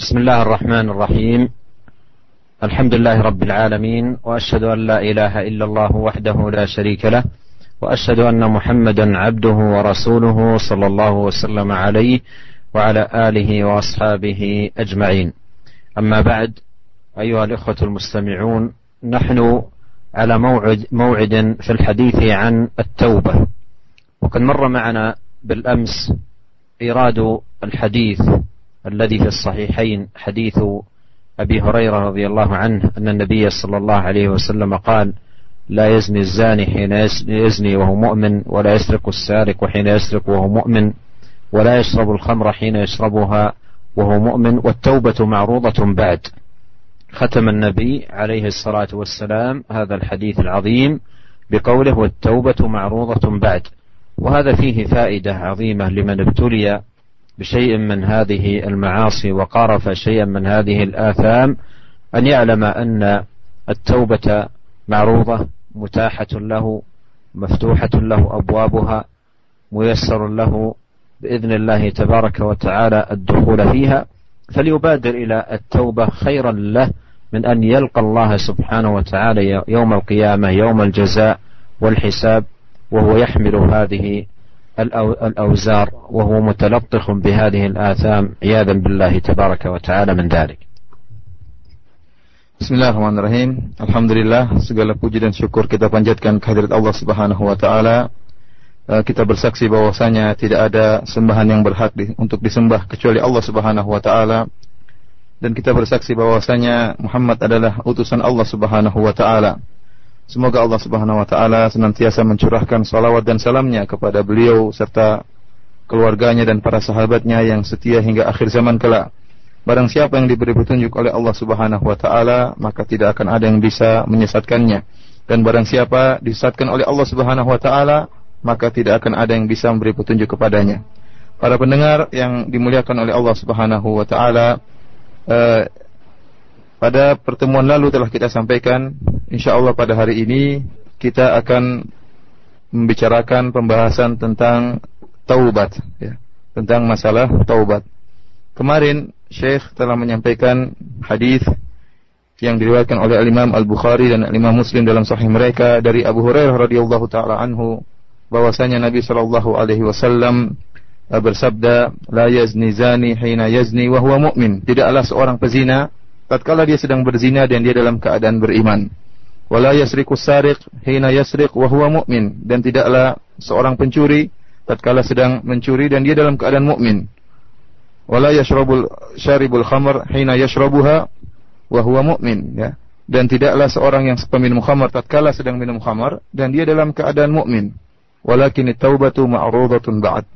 بسم الله الرحمن الرحيم. الحمد لله رب العالمين وأشهد أن لا إله إلا الله وحده لا شريك له وأشهد أن محمدا عبده ورسوله صلى الله وسلم عليه وعلى آله وأصحابه أجمعين. أما بعد أيها الإخوة المستمعون نحن على موعد موعد في الحديث عن التوبة. وقد مر معنا بالأمس إيراد الحديث الذي في الصحيحين حديث أبي هريرة رضي الله عنه أن النبي صلى الله عليه وسلم قال لا يزني الزاني حين يزني وهو مؤمن ولا يسرق السارق حين يسرق وهو مؤمن ولا يشرب الخمر حين يشربها وهو مؤمن والتوبة معروضة بعد. ختم النبي عليه الصلاة والسلام هذا الحديث العظيم بقوله والتوبة معروضة بعد. وهذا فيه فائدة عظيمة لمن ابتلي بشيء من هذه المعاصي وقارف شيئا من هذه الآثام أن يعلم أن التوبة معروضة متاحة له مفتوحة له أبوابها ميسر له بإذن الله تبارك وتعالى الدخول فيها. فليبادر إلى التوبة خيرا له من أن يلقى الله سبحانه وتعالى يوم القيامة يوم الجزاء والحساب وهو يحمل هذه الأوزار وهو متلطخ بهذه الآثام عياذا بالله تبارك وتعالى من ذلك Bismillahirrahmanirrahim. Alhamdulillah segala puji dan syukur kita panjatkan kehadirat Allah Subhanahu wa taala. Eh, kita bersaksi bahwasanya tidak ada sembahan yang berhak di, untuk disembah kecuali Allah Subhanahu wa taala. Dan kita bersaksi bahwasanya Muhammad adalah utusan Allah Subhanahu wa taala. Semoga Allah Subhanahu wa taala senantiasa mencurahkan salawat dan salamnya kepada beliau serta keluarganya dan para sahabatnya yang setia hingga akhir zaman kelak. Barang siapa yang diberi petunjuk oleh Allah Subhanahu wa taala, maka tidak akan ada yang bisa menyesatkannya. Dan barang siapa disesatkan oleh Allah Subhanahu wa taala, maka tidak akan ada yang bisa memberi petunjuk kepadanya. Para pendengar yang dimuliakan oleh Allah Subhanahu wa taala, eh, pada pertemuan lalu telah kita sampaikan, insyaallah pada hari ini kita akan membicarakan pembahasan tentang taubat ya, tentang masalah taubat. Kemarin Syekh telah menyampaikan hadis yang diriwayatkan oleh Imam Al-Bukhari dan Imam Muslim dalam sahih mereka dari Abu Hurairah radhiyallahu taala anhu bahwasanya Nabi sallallahu alaihi wasallam bersabda la yazni zani hina yazni wa huwa mu'min tidaklah seorang pezina tatkala dia sedang berzina dan dia dalam keadaan beriman. Wala yasriku sariq hina yasriq wa huwa mu'min. Dan tidaklah seorang pencuri tatkala sedang mencuri dan dia dalam keadaan mukmin wala yashrabul syaribul khamr hina yashrabuha wa huwa mu'min ya. Dan tidaklah seorang yang peminum khamar tatkala sedang minum khamar dan dia dalam keadaan mukmin walakin taubatu ma'rudatun ba'd.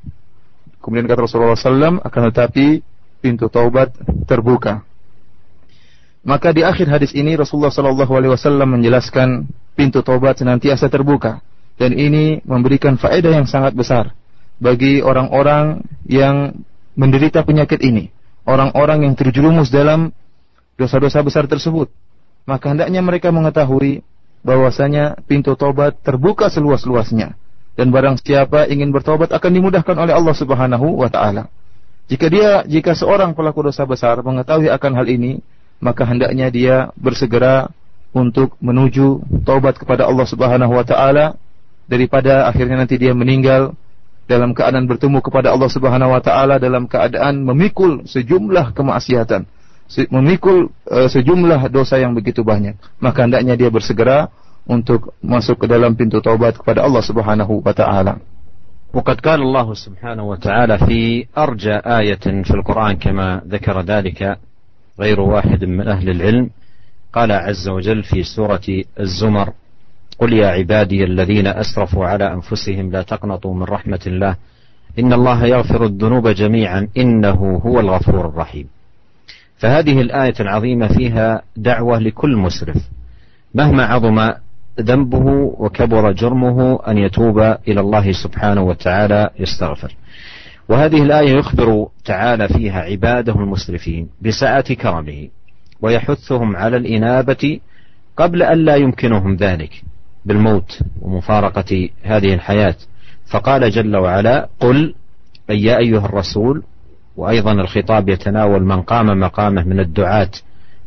Kemudian kata Rasulullah SAW akan tetapi pintu taubat terbuka maka di akhir hadis ini Rasulullah Shallallahu Alaihi Wasallam menjelaskan pintu taubat senantiasa terbuka dan ini memberikan faedah yang sangat besar bagi orang-orang yang menderita penyakit ini, orang-orang yang terjerumus dalam dosa-dosa besar tersebut, maka hendaknya mereka mengetahui bahwasanya pintu tobat terbuka seluas-luasnya dan barang siapa ingin bertobat akan dimudahkan oleh Allah Subhanahu wa taala. Jika dia jika seorang pelaku dosa besar mengetahui akan hal ini, maka hendaknya dia bersegera untuk menuju taubat kepada Allah Subhanahu wa taala daripada akhirnya nanti dia meninggal dalam keadaan bertemu kepada Allah Subhanahu wa taala dalam keadaan memikul sejumlah kemaksiatan, memikul uh, sejumlah dosa yang begitu banyak. Maka hendaknya dia bersegera untuk masuk ke dalam pintu taubat kepada Allah Subhanahu wa taala. وقد قال الله سبحانه وتعالى في أرجى آية في القرآن كما ذكر ذلك غير واحد من أهل العلم. قال عز وجل في سورة الزمر قل يا عبادي الذين أسرفوا على أنفسهم لا تقنطوا من رحمة الله. إن الله يغفر الذنوب جميعا. إنه هو الغفور الرحيم. فهذه الآية العظيمة فيها دعوة لكل مسرف. مهما عظم ذنبه وكبر جرمه أن يتوب إلى الله سبحانه وتعالى يستغفر. وهذه الآية يخبر تعالى فيها عباده المسرفين بسعه كرمه ويحثهم على الإنابة قبل أن لا يمكنهم ذلك بالموت ومفارقة هذه الحياة. فقال جل وعلا قل أي يا أيها الرسول وأيضا الخطاب يتناول من قام مقامه من الدعاة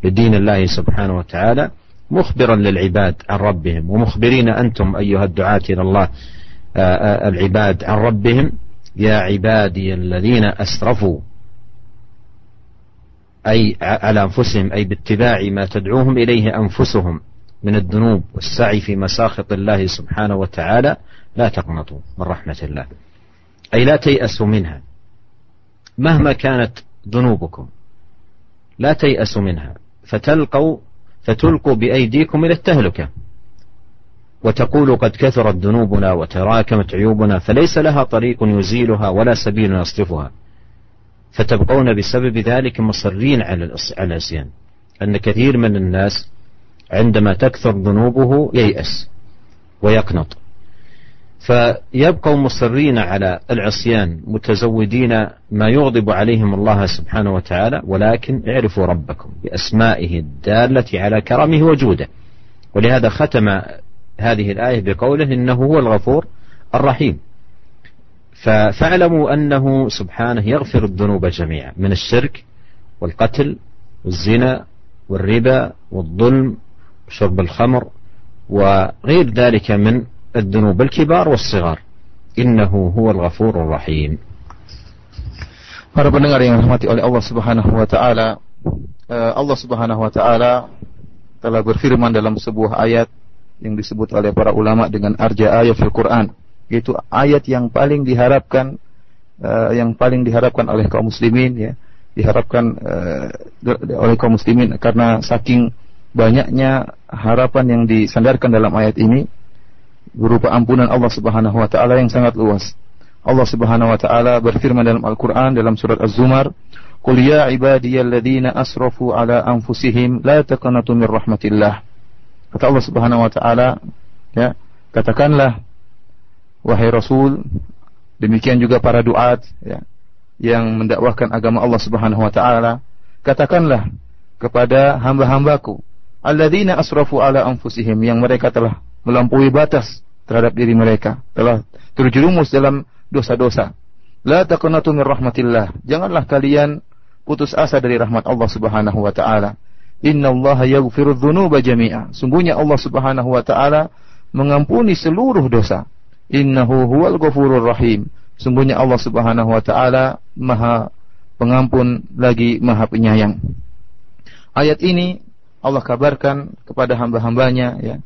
لدين الله سبحانه وتعالى مخبرا للعباد عن ربهم ومخبرين أنتم أيها الدعاة إلى الله العباد عن ربهم يا عبادي الذين أسرفوا. أي على أنفسهم أي باتباع ما تدعوهم إليه أنفسهم من الذنوب والسعي في مساخط الله سبحانه وتعالى لا تقنطوا من رحمة الله. أي لا تيأسوا منها. مهما كانت ذنوبكم لا تيأسوا منها. فتلقوا فتلقوا بأيديكم إلى التهلكة. وتقول قد كثرت ذنوبنا وتراكمت عيوبنا فليس لها طريق يزيلها ولا سبيل يصرفها. فتبقون بسبب ذلك مصرين على العصيان. أن كثير من الناس عندما تكثر ذنوبه ييأس ويقنط. فيبقوا مصرين على العصيان متزودين ما يغضب عليهم الله سبحانه وتعالى ولكن اعرفوا ربكم بأسمائه الدالة على كرمه وجوده. ولهذا ختم هذه الآية بقوله إنه هو الغفور الرحيم. فاعلموا أنه سبحانه يغفر الذنوب جميعا من الشرك والقتل والزنا والربا والظلم وشرب الخمر وغير ذلك من الذنوب الكبار والصغار. إنه هو الغفور الرحيم. Para pendengar yang dirahmati oleh Allah Subhanahu wa taala, eh, Allah Subhanahu wa taala telah berfirman dalam sebuah ayat yang disebut oleh para ulama dengan arja ayat fil Quran, yaitu ayat yang paling diharapkan uh, yang paling diharapkan oleh kaum muslimin ya, diharapkan uh, oleh kaum muslimin karena saking banyaknya harapan yang disandarkan dalam ayat ini berupa ampunan Allah Subhanahu wa taala yang sangat luas. Allah Subhanahu wa taala berfirman dalam Al-Qur'an dalam surat Az-Zumar, "Qul ya ibadiyalladzina asrafu ala anfusihim la taqnatu min rahmatillah." Kata Allah Subhanahu wa taala, ya, katakanlah wahai Rasul, demikian juga para duat ya, yang mendakwahkan agama Allah Subhanahu wa taala, katakanlah kepada hamba-hambaku alladzina asrafu ala anfusihim yang mereka telah melampaui batas terhadap diri mereka, telah terjerumus dalam dosa-dosa. La taqnatu min rahmatillah. Janganlah kalian putus asa dari rahmat Allah Subhanahu wa taala. Inna Allah yaghfiru dzunuba jami'a. Sungguhnya Allah Subhanahu wa taala mengampuni seluruh dosa. Innahu huwal ghafurur rahim. Sungguhnya Allah Subhanahu wa taala Maha Pengampun lagi Maha Penyayang. Ayat ini Allah kabarkan kepada hamba-hambanya ya.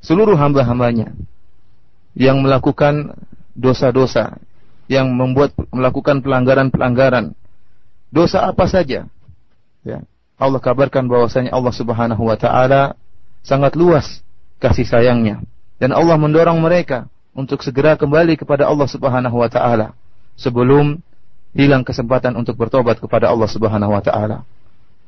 Seluruh hamba-hambanya yang melakukan dosa-dosa, yang membuat melakukan pelanggaran-pelanggaran. Dosa apa saja? Ya. Allah kabarkan bahwasanya Allah Subhanahu wa taala sangat luas kasih sayangnya dan Allah mendorong mereka untuk segera kembali kepada Allah Subhanahu wa taala sebelum hilang kesempatan untuk bertobat kepada Allah Subhanahu wa taala.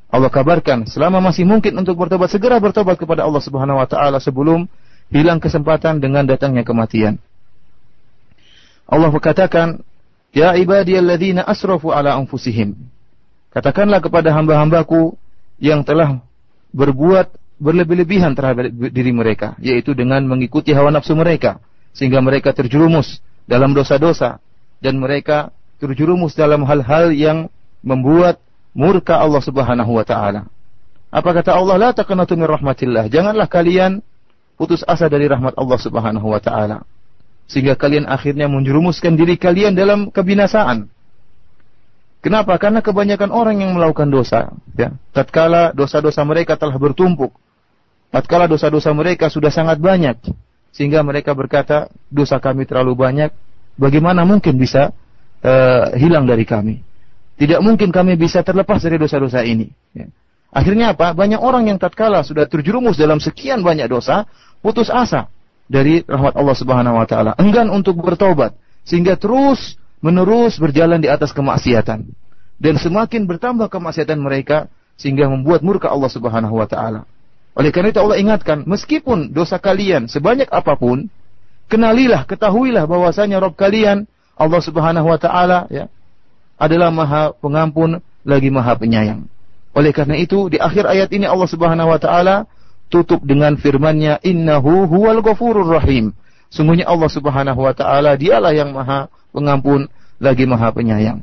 Allah kabarkan selama masih mungkin untuk bertobat segera bertobat kepada Allah Subhanahu wa taala sebelum hilang kesempatan dengan datangnya kematian. Allah berkatakan, "Ya ibadiyalladzina asrafu ala anfusihim." Katakanlah kepada hamba-hambaku yang telah berbuat berlebih-lebihan terhadap diri mereka, yaitu dengan mengikuti hawa nafsu mereka, sehingga mereka terjerumus dalam dosa-dosa dan mereka terjerumus dalam hal-hal yang membuat murka Allah Subhanahu wa taala. Apa kata Allah? La min rahmatillah. Janganlah kalian putus asa dari rahmat Allah Subhanahu wa taala sehingga kalian akhirnya menjerumuskan diri kalian dalam kebinasaan. Kenapa? Karena kebanyakan orang yang melakukan dosa, ya, tatkala dosa-dosa mereka telah bertumpuk, tatkala dosa-dosa mereka sudah sangat banyak, sehingga mereka berkata, dosa kami terlalu banyak, bagaimana mungkin bisa uh, hilang dari kami? Tidak mungkin kami bisa terlepas dari dosa-dosa ini. Ya. Akhirnya apa? Banyak orang yang tatkala sudah terjerumus dalam sekian banyak dosa, putus asa dari rahmat Allah Subhanahu wa taala, enggan untuk bertobat sehingga terus menerus berjalan di atas kemaksiatan dan semakin bertambah kemaksiatan mereka sehingga membuat murka Allah Subhanahu wa taala. Oleh karena itu Allah ingatkan, meskipun dosa kalian sebanyak apa pun, kenalilah, ketahuilah bahwasanya Rabb kalian Allah Subhanahu wa taala ya adalah Maha Pengampun lagi Maha Penyayang. Oleh karena itu di akhir ayat ini Allah Subhanahu wa taala tutup dengan firman-Nya innahu huwal ghafurur rahim. Sungguhnya Allah Subhanahu wa taala dialah yang Maha Pengampun lagi Maha Penyayang.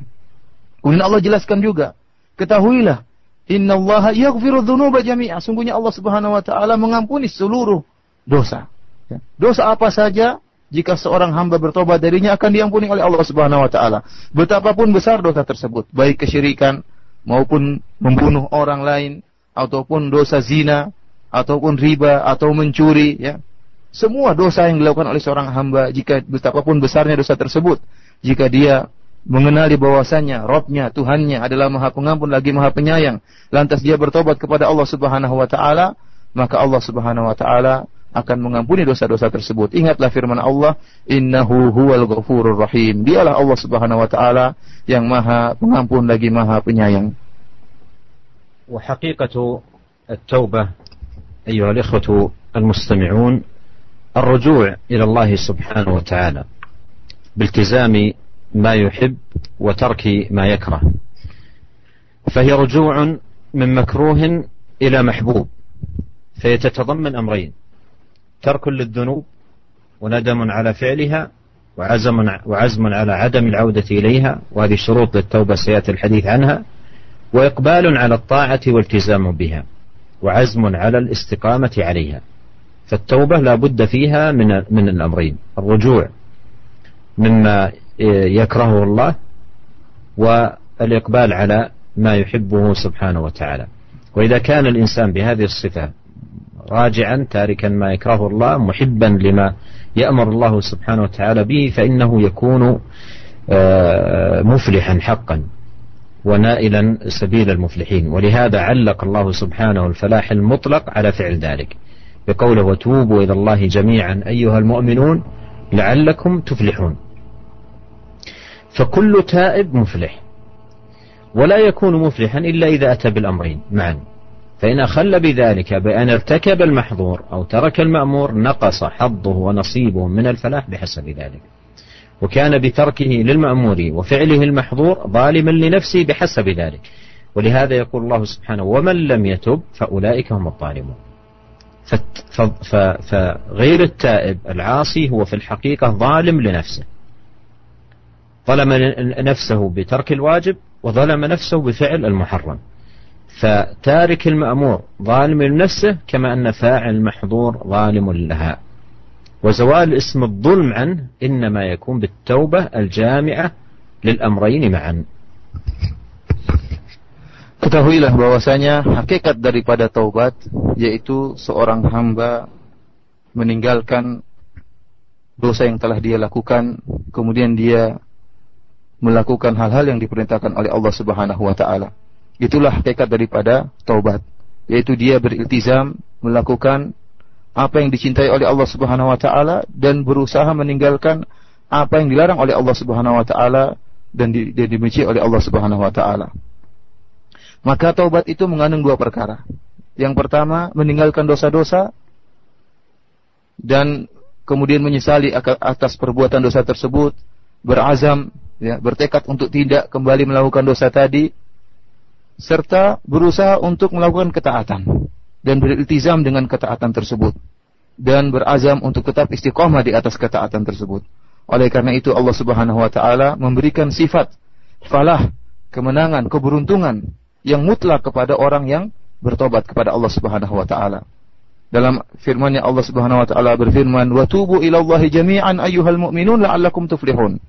Kemudian Allah jelaskan juga, ketahuilah, innallaha yaghfiru dzunuba jami'a. Sungguhnya Allah Subhanahu wa taala mengampuni seluruh dosa. Ya. Dosa apa saja jika seorang hamba bertobat darinya akan diampuni oleh Allah Subhanahu wa taala. Betapapun besar dosa tersebut, baik kesyirikan maupun membunuh orang lain ataupun dosa zina ataupun riba atau mencuri ya. Semua dosa yang dilakukan oleh seorang hamba jika betapapun besarnya dosa tersebut, jika dia mengenali bahwasanya Robnya, Tuhannya adalah Maha Pengampun lagi Maha Penyayang, lantas dia bertobat kepada Allah Subhanahu wa taala, maka Allah Subhanahu wa taala akan mengampuni dosa-dosa tersebut. Ingatlah firman Allah, "Innahu huwal ghafurur rahim." Dialah Allah Subhanahu wa taala yang Maha Pengampun lagi Maha Penyayang. وحقيقة التوبة أيها الإخوة المستمعون الرجوع إلى الله سبحانه وتعالى بالتزام ما يحب وترك ما يكره. فهي رجوع من مكروه إلى محبوب فيتتضمن أمرين ترك للذنوب وندم على فعلها وعزم وعزم على عدم العودة إليها وهذه شروط للتوبة سيأتي الحديث عنها وإقبال على الطاعة والتزام بها وعزم على الاستقامة عليها. فالتوبة لا بد فيها من من الأمرين الرجوع مما يكرهه الله والإقبال على ما يحبه سبحانه وتعالى. وإذا كان الإنسان بهذه الصفة راجعا تاركا ما يكرهه الله محبا لما يأمر الله سبحانه وتعالى به فإنه يكون آه، مفلحا حقا ونائلا سبيل المفلحين. ولهذا علق الله سبحانه الفلاح المطلق على فعل ذلك. بقوله وتوبوا إلى الله جميعا أيها المؤمنون لعلكم تفلحون. فكل تائب مفلح. ولا يكون مفلحا إلا إذا أتى بالأمرين معا. فإن أخل بذلك بأن ارتكب المحظور أو ترك المأمور نقص حظه ونصيبه من الفلاح بحسب ذلك. وكان بتركه للمأمور وفعله المحظور ظالما لنفسه بحسب ذلك. ولهذا يقول الله سبحانه ومن لم يتب فأولئك هم الظالمون. فغير التائب العاصي هو في الحقيقة ظالم لنفسه. ظلم نفسه بترك الواجب وظلم نفسه بفعل المحرم. فتارك المأمور ظالم لنفسه كما أن فاعل المحظور ظالم لها. وزوال اسم الظلم عنه إنما يكون بالتوبة الجامعة للأمرين معا. Ketahuilah bahwasanya hakikat daripada taubat yaitu seorang hamba meninggalkan dosa yang telah dia lakukan kemudian dia melakukan hal-hal yang diperintahkan oleh Allah Subhanahu wa taala. Itulah hakikat daripada taubat, yaitu dia beriltizam melakukan apa yang dicintai oleh Allah Subhanahu wa taala dan berusaha meninggalkan apa yang dilarang oleh Allah Subhanahu wa taala dan dibenci oleh Allah Subhanahu wa taala. Maka taubat itu mengandung dua perkara. Yang pertama, meninggalkan dosa-dosa dan kemudian menyesali atas perbuatan dosa tersebut, berazam ya, bertekad untuk tidak kembali melakukan dosa tadi serta berusaha untuk melakukan ketaatan dan beriltizam dengan ketaatan tersebut dan berazam untuk tetap istiqomah di atas ketaatan tersebut. Oleh karena itu Allah Subhanahu wa taala memberikan sifat falah, kemenangan, keberuntungan yang mutlak kepada orang yang bertobat kepada Allah Subhanahu wa taala. Dalam firman-Nya Allah Subhanahu wa taala berfirman, "Wa tubu ila Allahi jami'an ayyuhal mu'minun la'allakum tuflihun."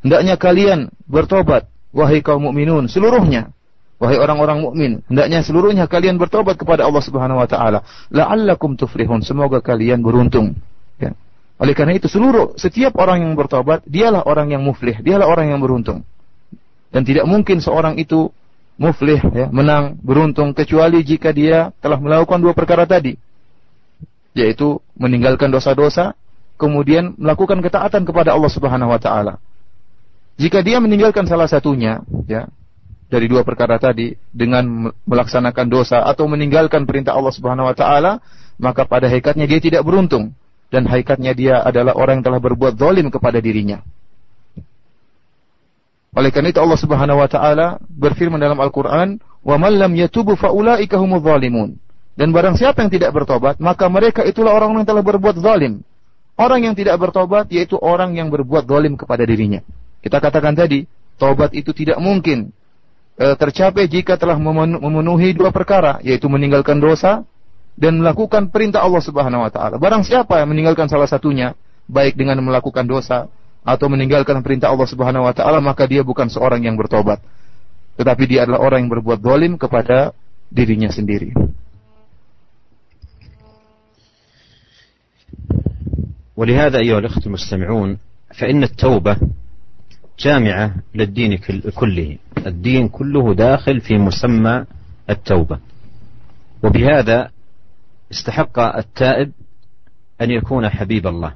Hendaknya kalian bertobat wahai kaum mukminun seluruhnya Wahai orang-orang mukmin, hendaknya seluruhnya kalian bertobat kepada Allah Subhanahu wa taala. La'allakum tuflihun. Semoga kalian beruntung. Ya. Oleh karena itu seluruh setiap orang yang bertobat, dialah orang yang muflih, dialah orang yang beruntung. Dan tidak mungkin seorang itu muflih, ya, menang, beruntung kecuali jika dia telah melakukan dua perkara tadi. Yaitu meninggalkan dosa-dosa, kemudian melakukan ketaatan kepada Allah Subhanahu wa taala. Jika dia meninggalkan salah satunya, ya, dari dua perkara tadi dengan melaksanakan dosa atau meninggalkan perintah Allah Subhanahu wa taala, maka pada hakikatnya dia tidak beruntung dan hakikatnya dia adalah orang yang telah berbuat zalim kepada dirinya. Oleh karena itu Allah Subhanahu wa taala berfirman dalam Al-Qur'an, "Wa man lam yatubu faulaika humudz zalimun." Dan barang siapa yang tidak bertobat, maka mereka itulah orang-orang yang telah berbuat zalim. Orang yang tidak bertobat yaitu orang yang berbuat zalim kepada dirinya. Kita katakan tadi, tobat itu tidak mungkin e, tercapai jika telah memenuhi dua perkara, yaitu meninggalkan dosa dan melakukan perintah Allah Subhanahu wa taala. Barang siapa yang meninggalkan salah satunya, baik dengan melakukan dosa atau meninggalkan perintah Allah Subhanahu wa taala, maka dia bukan seorang yang bertobat. Tetapi dia adalah orang yang berbuat dolim kepada dirinya sendiri. ولهذا أيها الأخوة المستمعون فإن التوبة جامعة للدين كله. الدين كله داخل في مسمى التوبة. وبهذا استحق التائب أن يكون حبيب الله.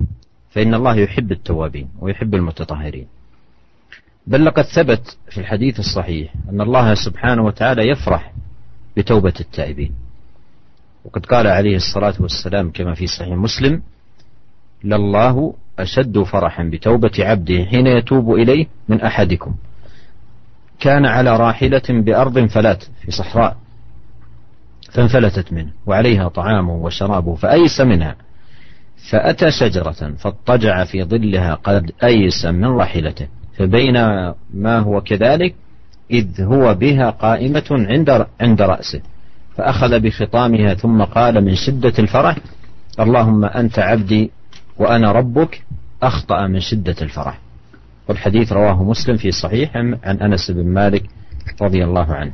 فإن الله يحب التوابين ويحب المتطهرين. بل لقد ثبت في الحديث الصحيح أن الله سبحانه وتعالى يفرح بتوبة التائبين. وقد قال عليه الصلاة والسلام كما في صحيح مسلم لله أشد فرحا بتوبة عبده حين يتوب إليه من أحدكم. كان على راحلة بأرض فلات في صحراء فانفلتت منه وعليها طعامه وشرابه فأيس منها. فأتى شجرة فاضطجع في ظلها قد أيس من راحلته. فبينما هو كذلك إذ هو بها قائمة عند عند رأسه. فأخذ بخطامها ثم قال من شدة الفرح اللهم أنت عبدي وأنا ربك أخطأ من شدة الفرح والحديث رواه مسلم في صحيح عن أنس بن مالك رضي الله عنه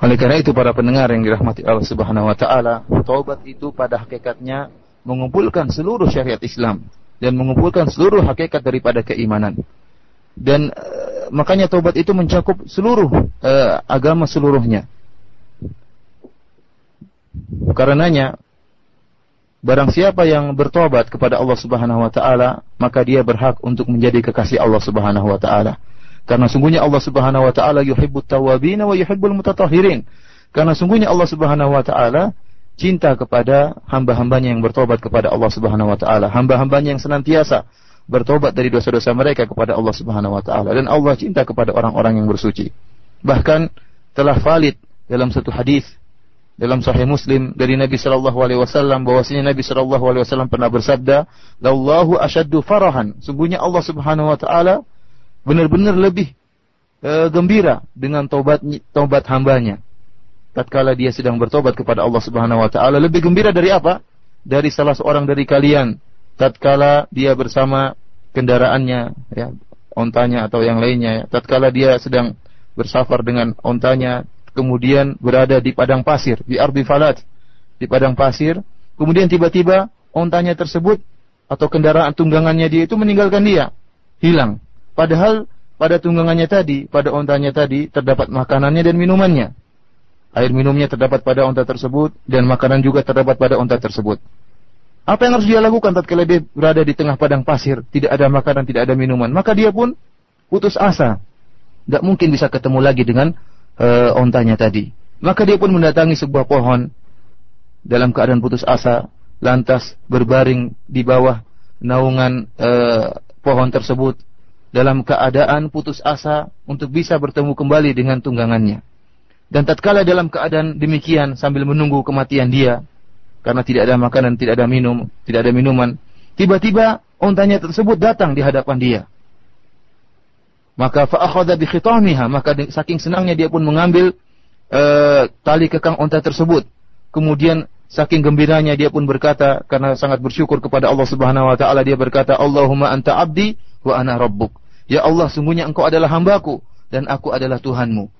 Oleh karena itu para pendengar yang dirahmati Allah Subhanahu wa taala, taubat itu pada hakikatnya mengumpulkan seluruh syariat Islam dan mengumpulkan seluruh hakikat daripada keimanan. Dan e, makanya taubat itu mencakup seluruh e, agama seluruhnya. Karenanya Barang siapa yang bertobat kepada Allah Subhanahu wa taala, maka dia berhak untuk menjadi kekasih Allah Subhanahu wa taala. Karena sungguhnya Allah Subhanahu wa taala yuhibbut tawwabin wa yuhibbul mutatahhirin. Karena sungguhnya Allah Subhanahu wa taala cinta kepada hamba-hambanya yang bertobat kepada Allah Subhanahu wa taala, hamba-hambanya yang senantiasa bertobat dari dosa-dosa mereka kepada Allah Subhanahu wa taala dan Allah cinta kepada orang-orang yang bersuci. Bahkan telah valid dalam satu hadis dalam Sahih Muslim dari Nabi Shallallahu Alaihi Wasallam bahwasanya Nabi Shallallahu Alaihi Wasallam pernah bersabda, "Lallahu asyaddu farahan." Sungguhnya Allah Subhanahu Wa Taala benar-benar lebih e, gembira dengan taubat taubat hambanya. Tatkala dia sedang bertobat kepada Allah Subhanahu Wa Taala, lebih gembira dari apa? Dari salah seorang dari kalian. Tatkala dia bersama kendaraannya, ya, ontanya atau yang lainnya. Ya. Tatkala dia sedang bersafar dengan ontanya, kemudian berada di padang pasir, di ardi falat, di padang pasir, kemudian tiba-tiba ontanya tersebut atau kendaraan tunggangannya dia itu meninggalkan dia, hilang. Padahal pada tunggangannya tadi, pada ontanya tadi terdapat makanannya dan minumannya. Air minumnya terdapat pada onta tersebut dan makanan juga terdapat pada onta tersebut. Apa yang harus dia lakukan tatkala dia berada di tengah padang pasir, tidak ada makanan, tidak ada minuman? Maka dia pun putus asa. Tidak mungkin bisa ketemu lagi dengan uh, ontanya tadi. Maka dia pun mendatangi sebuah pohon dalam keadaan putus asa, lantas berbaring di bawah naungan uh, pohon tersebut dalam keadaan putus asa untuk bisa bertemu kembali dengan tunggangannya. Dan tatkala dalam keadaan demikian sambil menunggu kematian dia karena tidak ada makanan, tidak ada minum, tidak ada minuman, tiba-tiba ontanya tersebut datang di hadapan dia. Maka fa'akhadha bi khitamiha, maka saking senangnya dia pun mengambil uh, tali kekang unta tersebut. Kemudian saking gembiranya dia pun berkata karena sangat bersyukur kepada Allah Subhanahu wa taala dia berkata, "Allahumma anta abdi wa ana rabbuk." Ya Allah, sungguhnya engkau adalah hambaku dan aku adalah Tuhanmu.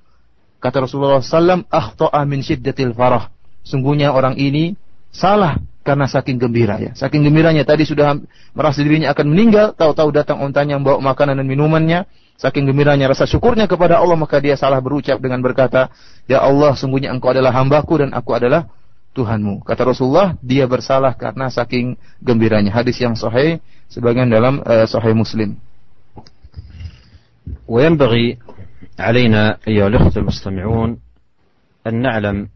Kata Rasulullah SAW, akhta'a min syiddatil farah. Sungguhnya orang ini salah karena saking gembira ya. Saking gembiranya tadi sudah merasa dirinya akan meninggal, tahu-tahu datang ontanya yang bawa makanan dan minumannya, Saking gembiranya rasa syukurnya kepada Allah maka dia salah berucap dengan berkata, "Ya Allah, sungguhnya Engkau adalah hambaku dan aku adalah Tuhanmu." Kata Rasulullah, dia bersalah karena saking gembiranya. Hadis yang sahih sebagian dalam uh, sahih Muslim. وينبغي علينا أيها الأخوة المستمعون أن نعلم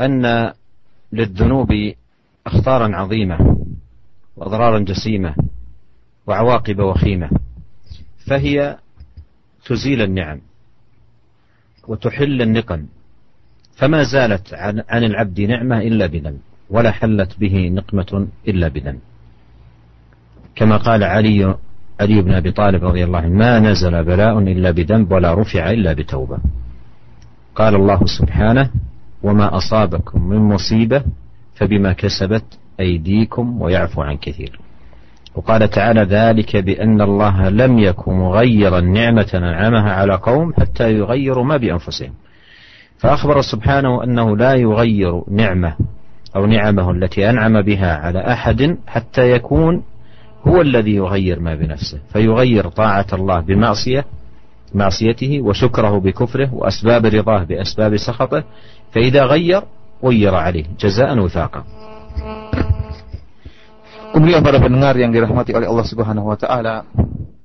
أن للذنوب أخطارا عظيمة وأضرارا جسيمة وعواقب وخيمة فهي تزيل النعم وتحل النقم. فما زالت عن, العبد نعمة إلا بذنب ولا حلت به نقمة إلا بذنب. كما قال علي علي بن أبي طالب رضي الله عنه ما نزل بلاء إلا بذنب ولا رفع إلا بتوبة. قال الله سبحانه وما أصابكم من مصيبة فبما كسبت أيديكم ويعفو عن كثير. وقال تعالى ذلك بأن الله لم يكن مغيرا نعمة أنعمها على قوم حتى يغيروا ما بأنفسهم. فأخبر سبحانه أنه لا يغير نعمة أو نعمه التي أنعم بها على أحد حتى يكون هو الذي يغير ما بنفسه فيغير طاعة الله بمعصية معصيته وشكره بكفره وأسباب رضاه بأسباب سخطه فإذا غير غير عليه جزاء وفاقا. Kemudian para pendengar yang dirahmati oleh Allah Subhanahu wa taala,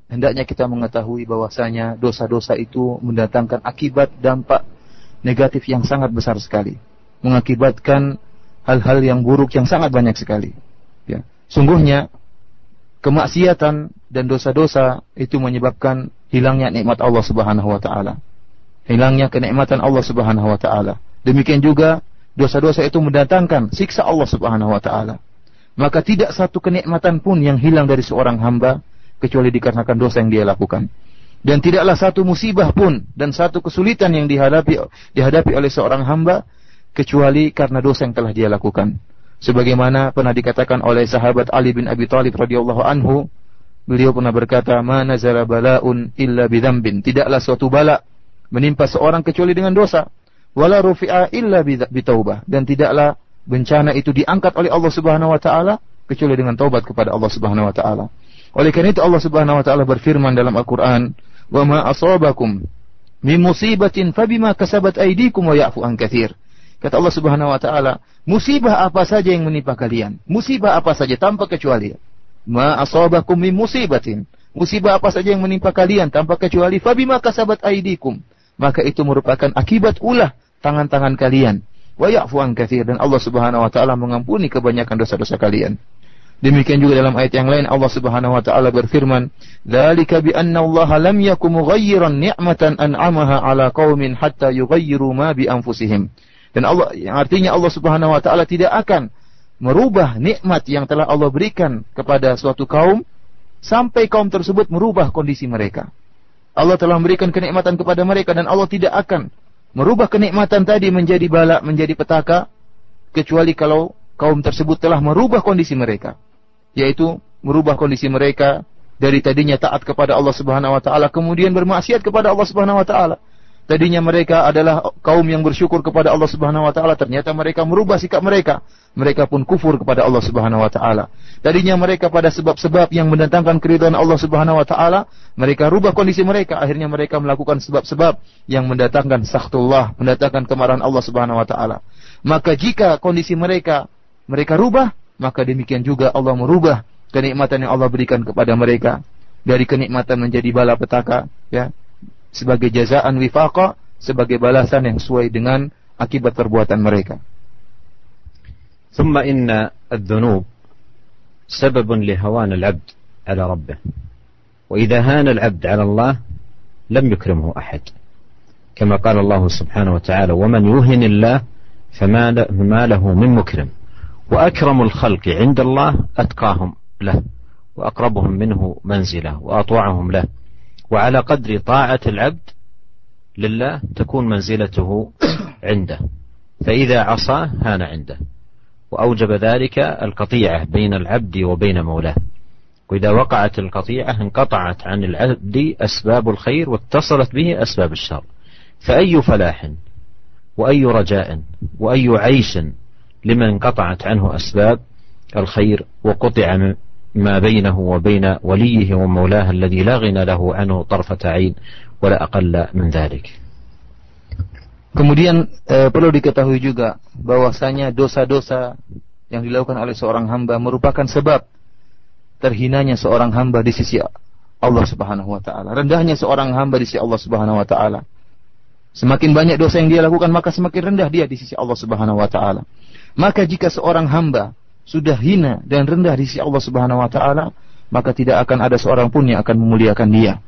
hendaknya kita mengetahui bahwasanya dosa-dosa itu mendatangkan akibat dampak negatif yang sangat besar sekali, mengakibatkan hal-hal yang buruk yang sangat banyak sekali. Ya. Sungguhnya kemaksiatan dan dosa-dosa itu menyebabkan hilangnya nikmat Allah Subhanahu wa taala. Hilangnya kenikmatan Allah Subhanahu wa taala. Demikian juga dosa-dosa itu mendatangkan siksa Allah Subhanahu wa taala maka tidak satu kenikmatan pun yang hilang dari seorang hamba kecuali dikarenakan dosa yang dia lakukan. Dan tidaklah satu musibah pun dan satu kesulitan yang dihadapi dihadapi oleh seorang hamba kecuali karena dosa yang telah dia lakukan. Sebagaimana pernah dikatakan oleh sahabat Ali bin Abi Thalib radhiyallahu anhu, beliau pernah berkata, "Ma nazala bala'un illa bidzambin." Tidaklah suatu bala menimpa seorang kecuali dengan dosa. Wala rufi'a illa bitaubah dan tidaklah bencana itu diangkat oleh Allah Subhanahu wa taala kecuali dengan taubat kepada Allah Subhanahu wa taala. Oleh karena itu Allah Subhanahu wa taala berfirman dalam Al-Qur'an, "Wa ma asabakum min musibatin fabima kasabat aydikum wa ya'fu an katsir." Kata Allah Subhanahu wa taala, musibah apa saja yang menimpa kalian, musibah apa saja tanpa kecuali. Ma asabakum min musibatin, musibah apa saja yang menimpa kalian tanpa kecuali fabima kasabat aydikum, maka itu merupakan akibat ulah tangan-tangan kalian wa ya'fu dan Allah Subhanahu wa taala mengampuni kebanyakan dosa-dosa kalian. Demikian juga dalam ayat yang lain Allah Subhanahu wa taala berfirman, "Dzalika bi anna Allah lam yakum mughayyiran ni'matan an'amaha 'ala qaumin hatta yughayyiru ma bi anfusihim." Dan Allah yang artinya Allah Subhanahu wa taala tidak akan merubah nikmat yang telah Allah berikan kepada suatu kaum sampai kaum tersebut merubah kondisi mereka. Allah telah memberikan kenikmatan kepada mereka dan Allah tidak akan merubah kenikmatan tadi menjadi balak, menjadi petaka, kecuali kalau kaum tersebut telah merubah kondisi mereka, yaitu merubah kondisi mereka dari tadinya taat kepada Allah Subhanahu wa taala kemudian bermaksiat kepada Allah Subhanahu wa taala. Tadinya mereka adalah kaum yang bersyukur kepada Allah Subhanahu wa taala, ternyata mereka merubah sikap mereka. Mereka pun kufur kepada Allah Subhanahu wa taala. Tadinya mereka pada sebab-sebab yang mendatangkan keridhaan Allah Subhanahu wa taala, mereka rubah kondisi mereka, akhirnya mereka melakukan sebab-sebab yang mendatangkan sakhtullah, mendatangkan kemarahan Allah Subhanahu wa taala. Maka jika kondisi mereka mereka rubah, maka demikian juga Allah merubah kenikmatan yang Allah berikan kepada mereka dari kenikmatan menjadi bala petaka, ya sebagai jazaan wifaqa sebagai balasan yang sesuai dengan akibat perbuatan mereka. ثم إن الذنوب سبب لهوان العبد على ربه وإذا هان العبد على الله لم يكرمه أحد كما قال الله سبحانه وتعالى ومن يهن الله فما له من مكرم وأكرم الخلق عند الله أتقاهم له وأقربهم منه منزلة وأطوعهم له وعلى قدر طاعة العبد لله تكون منزلته عنده. فإذا عصى هان عنده. وأوجب ذلك القطيعة بين العبد وبين مولاه. وإذا وقعت القطيعة انقطعت عن العبد أسباب الخير واتصلت به أسباب الشر. فأي فلاح وأي رجاء وأي عيش لمن انقطعت عنه أسباب الخير وقطع ما بينه وبين وليه ومولاه الذي لا غنى له عنه طرفة عين ولا أقل من ذلك Kemudian e, perlu diketahui juga bahwasanya dosa-dosa yang dilakukan oleh seorang hamba merupakan sebab terhinanya seorang hamba di sisi Allah Subhanahu wa taala. Rendahnya seorang hamba di sisi Allah Subhanahu wa taala. Semakin banyak dosa yang dia lakukan maka semakin rendah dia di sisi Allah Subhanahu wa taala. Maka jika seorang hamba sudah hina dan rendah di sisi Allah Subhanahu wa taala, maka tidak akan ada seorang pun yang akan memuliakan dia.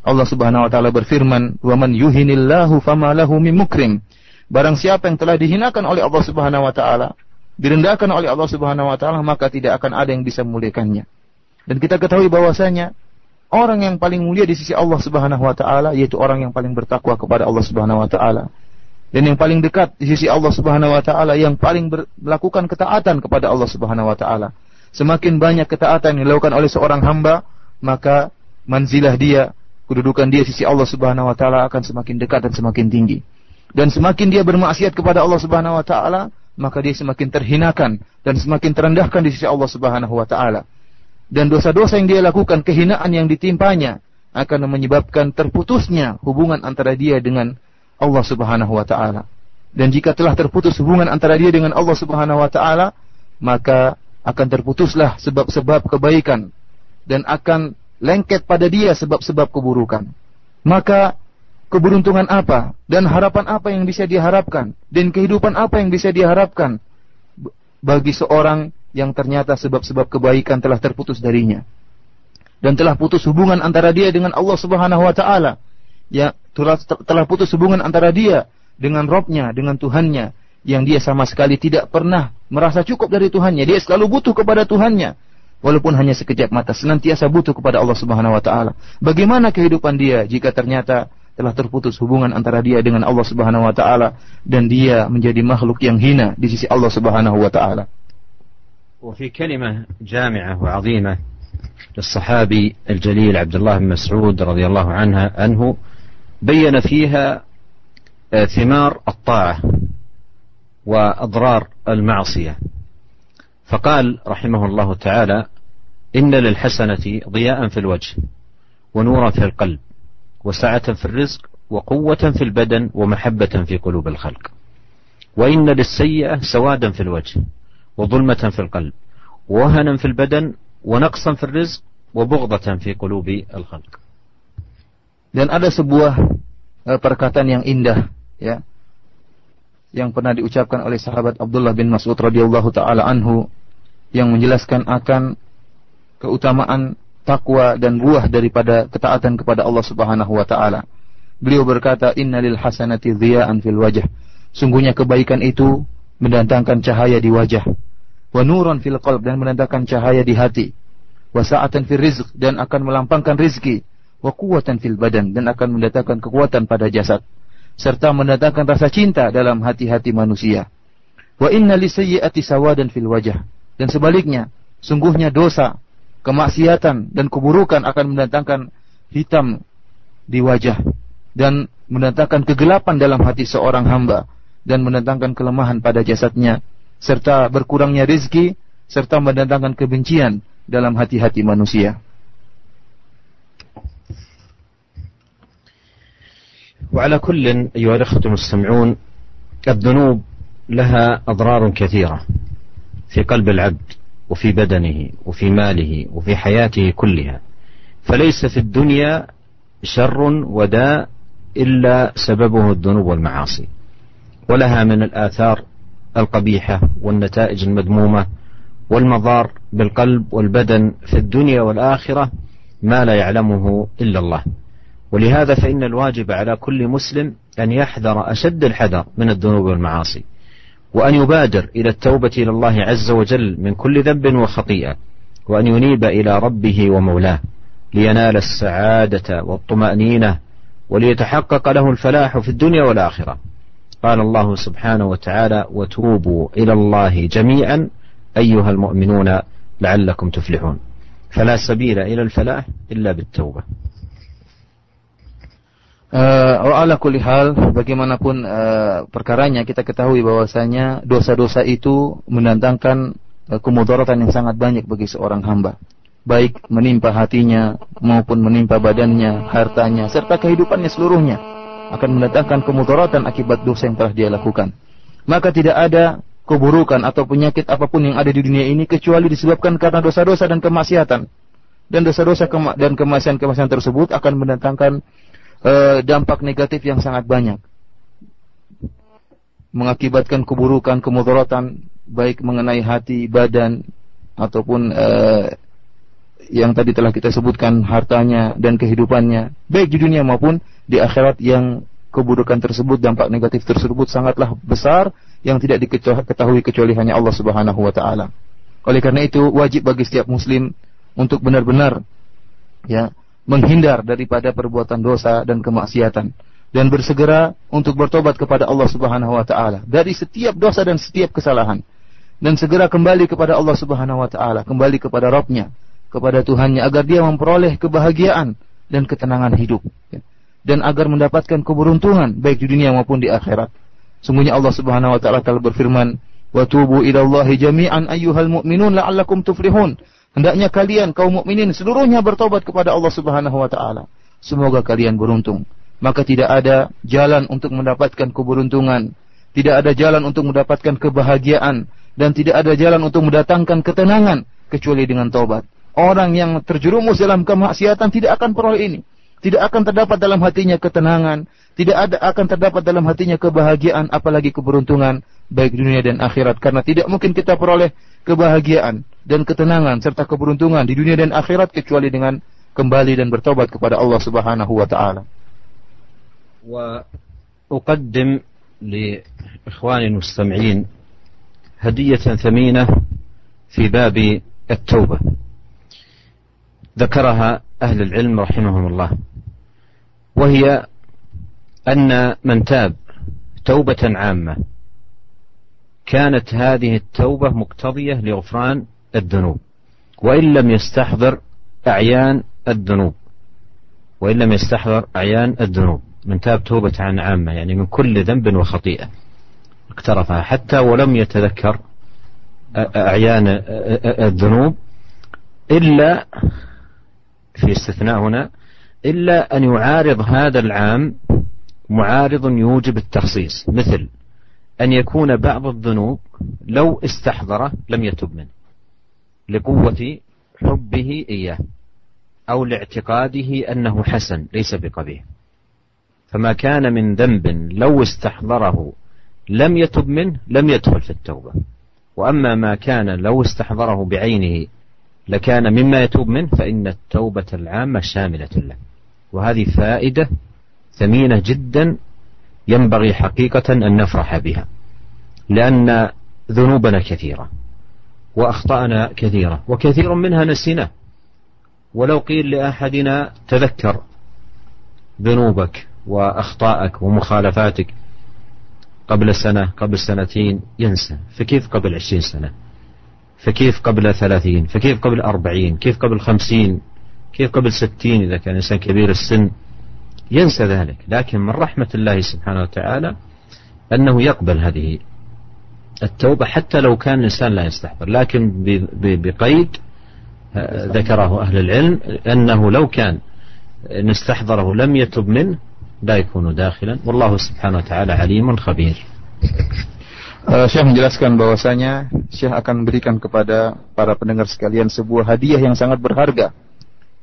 Allah Subhanahu wa taala berfirman, "Wa man yuhinillahu fama lahu min mukrim." Barang siapa yang telah dihinakan oleh Allah Subhanahu wa taala, direndahkan oleh Allah Subhanahu wa taala, maka tidak akan ada yang bisa memuliakannya. Dan kita ketahui bahwasanya orang yang paling mulia di sisi Allah Subhanahu wa taala yaitu orang yang paling bertakwa kepada Allah Subhanahu wa taala. Dan yang paling dekat di sisi Allah Subhanahu wa taala yang paling ber, melakukan ketaatan kepada Allah Subhanahu wa taala. Semakin banyak ketaatan yang dilakukan oleh seorang hamba, maka manzilah dia, kedudukan dia di sisi Allah Subhanahu wa taala akan semakin dekat dan semakin tinggi. Dan semakin dia bermaksiat kepada Allah Subhanahu wa taala, maka dia semakin terhinakan dan semakin terendahkan di sisi Allah Subhanahu wa taala. Dan dosa-dosa yang dia lakukan, kehinaan yang ditimpanya akan menyebabkan terputusnya hubungan antara dia dengan Allah Subhanahu wa taala. Dan jika telah terputus hubungan antara dia dengan Allah Subhanahu wa taala, maka akan terputuslah sebab-sebab kebaikan dan akan lengket pada dia sebab-sebab keburukan. Maka keberuntungan apa dan harapan apa yang bisa diharapkan dan kehidupan apa yang bisa diharapkan bagi seorang yang ternyata sebab-sebab kebaikan telah terputus darinya dan telah putus hubungan antara dia dengan Allah Subhanahu wa taala ya telah, telah putus hubungan antara dia dengan Robnya dengan Tuhannya yang dia sama sekali tidak pernah merasa cukup dari Tuhannya dia selalu butuh kepada Tuhannya walaupun hanya sekejap mata senantiasa butuh kepada Allah Subhanahu wa taala bagaimana kehidupan dia jika ternyata telah terputus hubungan antara dia dengan Allah Subhanahu wa taala dan dia menjadi makhluk yang hina di sisi Allah Subhanahu wa taala. وفي كلمة جامعة وعظيمة للصحابي الجليل عبد الله بن مسعود رضي الله عنه عنه بين فيها ثمار الطاعة وأضرار المعصية. فقال رحمه الله تعالى إن للحسنة ضياء في الوجه ونورا في القلب وسعة في الرزق وقوة في البدن ومحبة في قلوب الخلق. وإن للسيئة سوادا في الوجه وظلمة في القلب ووهنا في البدن ونقصا في الرزق وبغضة في قلوب الخلق. Dan ada sebuah uh, perkataan yang indah ya yang pernah diucapkan oleh sahabat Abdullah bin Mas'ud radhiyallahu taala anhu yang menjelaskan akan keutamaan takwa dan buah daripada ketaatan kepada Allah Subhanahu wa taala. Beliau berkata, "Innalil hasanati dhiya'an fil wajh." Sungguhnya kebaikan itu mendatangkan cahaya di wajah. Wa nuran fil qalb dan mendatangkan cahaya di hati. Wa sa'atan fil rizq dan akan melampangkan rizki. Wa quwwatan fil badan dan akan mendatangkan kekuatan pada jasad serta mendatangkan rasa cinta dalam hati-hati manusia. Wa inna lisayyi'ati sawadan fil wajah dan sebaliknya sungguhnya dosa kemaksiatan dan keburukan akan mendatangkan hitam di wajah dan mendatangkan kegelapan dalam hati seorang hamba dan mendatangkan kelemahan pada jasadnya serta berkurangnya rizki serta mendatangkan kebencian dalam hati-hati manusia. وعلى كل أيها الأخوة المستمعون الذنوب لها أضرار كثيرة في قلب العبد وفي بدنه وفي ماله وفي حياته كلها. فليس في الدنيا شر وداء إلا سببه الذنوب والمعاصي. ولها من الآثار القبيحة والنتائج المذمومة والمضار بالقلب والبدن في الدنيا والآخرة ما لا يعلمه إلا الله. ولهذا فإن الواجب على كل مسلم أن يحذر أشد الحذر من الذنوب والمعاصي وأن يبادر إلى التوبة إلى الله عز وجل من كل ذنب وخطيئة وأن ينيب إلى ربه ومولاه لينال السعادة والطمأنينة وليتحقق له الفلاح في الدنيا والآخرة. قال الله سبحانه وتعالى وتوبوا إلى الله جميعا أيها المؤمنون لعلكم تفلحون. فلا سبيل إلى الفلاح إلا بالتوبة. Uh, ala kulli hal bagaimanapun uh, perkaranya kita ketahui bahwasanya dosa-dosa itu mendatangkan uh, kemudaratan yang sangat banyak bagi seorang hamba baik menimpa hatinya maupun menimpa badannya, hartanya serta kehidupannya seluruhnya akan mendatangkan kemudaratan akibat dosa yang telah dia lakukan. Maka tidak ada keburukan atau penyakit apa pun yang ada di dunia ini kecuali disebabkan karena dosa-dosa dan kemaksiatan. Dan dosa-dosa dan kemaksiatan-kemaksiatan tersebut akan mendatangkan Eh, dampak negatif yang sangat banyak. Mengakibatkan keburukan, kemudaratan baik mengenai hati, badan ataupun uh, yang tadi telah kita sebutkan hartanya dan kehidupannya, baik di dunia maupun di akhirat yang keburukan tersebut, dampak negatif tersebut sangatlah besar yang tidak diketahui kecuali hanya Allah Subhanahu wa taala. Oleh karena itu wajib bagi setiap muslim untuk benar-benar ya menghindar daripada perbuatan dosa dan kemaksiatan. Dan bersegera untuk bertobat kepada Allah Subhanahu wa taala. Dari setiap dosa dan setiap kesalahan. Dan segera kembali kepada Allah Subhanahu wa taala, kembali kepada Rabbnya, kepada Tuhannya. Agar dia memperoleh kebahagiaan dan ketenangan hidup. Dan agar mendapatkan keberuntungan baik di dunia maupun di akhirat. Sungguhnya Allah Subhanahu wa taala telah berfirman, "Wa tubu ila Allahi jami'an ayyuhal mu'minun la'allakum tuflihun." Hendaknya kalian kaum mukminin seluruhnya bertobat kepada Allah Subhanahu wa taala. Semoga kalian beruntung. Maka tidak ada jalan untuk mendapatkan keberuntungan, tidak ada jalan untuk mendapatkan kebahagiaan dan tidak ada jalan untuk mendatangkan ketenangan kecuali dengan taubat. Orang yang terjerumus dalam kemaksiatan tidak akan peroleh ini Tidak akan terdapat dalam hatinya ketenangan, tidak ada akan terdapat dalam hatinya kebahagiaan apalagi keberuntungan baik dunia dan akhirat karena tidak mungkin kita peroleh kebahagiaan dan ketenangan serta keberuntungan di dunia dan akhirat kecuali dengan kembali dan bertobat kepada Allah Subhanahu wa taala. وأقدم لإخواني المستمعين هدية ثمينة في باب التوبة ذكرها أهل العلم رحمهم الله وهي أن من تاب توبة عامة كانت هذه التوبة مقتضية لغفران الذنوب وإن لم يستحضر أعيان الذنوب وإن لم يستحضر أعيان الذنوب. من تاب توبة عن عامة يعني من كل ذنب وخطيئة اقترفها. حتى ولم يتذكر أعيان الذنوب إلا في استثناء هنا إلا أن يعارض هذا العام معارض يوجب التخصيص. مثل أن يكون بعض الذنوب لو استحضره لم يتب منه لقوة حبه إياه أو لاعتقاده أنه حسن ليس بقبيح. فما كان من ذنب لو استحضره لم يتب منه لم يدخل في التوبة. وأما ما كان لو استحضره بعينه لكان مما يتوب منه فإن التوبة العامة شاملة له. وهذه فائدة ثمينة جدا ينبغي حقيقة أن نفرح بها لأن ذنوبنا كثيرة وأخطأنا كثيرة وكثير منها نسيناه ولو قيل لأحدنا تذكر ذنوبك وأخطاءك ومخالفاتك قبل سنة قبل سنتين ينسى. فكيف قبل عشرين سنة؟ فكيف قبل ثلاثين؟ فكيف قبل أربعين؟ كيف قبل خمسين؟ كيف قبل ستين إذا كان إنسان كبير السن ينسى ذلك لكن من رحمة الله سبحانه وتعالى أنه يقبل هذه التوبة حتى لو كان الإنسان لا يستحضر لكن بقيد آه، ذكره أهل العلم أنه لو كان نستحضره لم يتب منه لا يكون داخلا والله سبحانه وتعالى عليم خبير. Syekh menjelaskan bahwasanya Syekh akan berikan kepada para pendengar sekalian sebuah hadiah yang sangat berharga.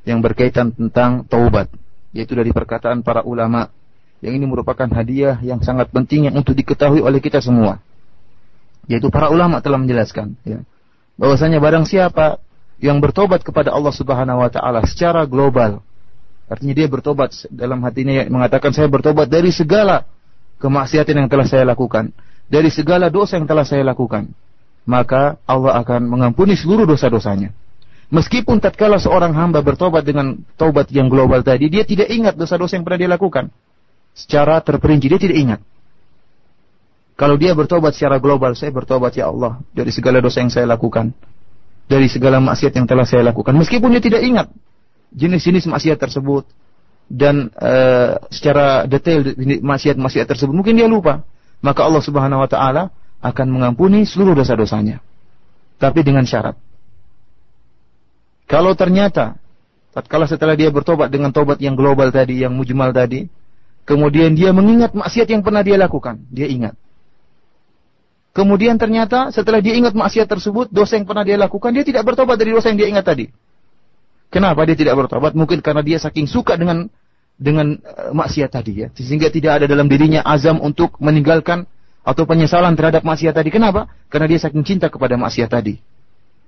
Yang berkaitan tentang taubat yaitu dari perkataan para ulama yang ini merupakan hadiah yang sangat penting yang untuk diketahui oleh kita semua. Yaitu para ulama telah menjelaskan ya, bahwasanya barang siapa yang bertobat kepada Allah Subhanahu wa taala secara global artinya dia bertobat dalam hatinya mengatakan saya bertobat dari segala kemaksiatan yang telah saya lakukan dari segala dosa yang telah saya lakukan maka Allah akan mengampuni seluruh dosa-dosanya meskipun tatkala seorang hamba bertobat dengan taubat yang global tadi dia tidak ingat dosa-dosa yang pernah dia lakukan secara terperinci dia tidak ingat kalau dia bertobat secara global, saya bertobat ya Allah dari segala dosa yang saya lakukan, dari segala maksiat yang telah saya lakukan, meskipun dia tidak ingat jenis-jenis maksiat tersebut dan uh, secara detail maksiat-maksiat tersebut, mungkin dia lupa. Maka Allah Subhanahu wa taala akan mengampuni seluruh dosa-dosanya. Tapi dengan syarat. Kalau ternyata tatkala setelah dia bertobat dengan tobat yang global tadi, yang mujmal tadi, kemudian dia mengingat maksiat yang pernah dia lakukan, dia ingat. Kemudian ternyata setelah dia ingat maksiat tersebut, dosa yang pernah dia lakukan, dia tidak bertobat dari dosa yang dia ingat tadi. Kenapa dia tidak bertobat? Mungkin karena dia saking suka dengan dengan uh, maksiat tadi ya, sehingga tidak ada dalam dirinya azam untuk meninggalkan atau penyesalan terhadap maksiat tadi. Kenapa? Karena dia saking cinta kepada maksiat tadi.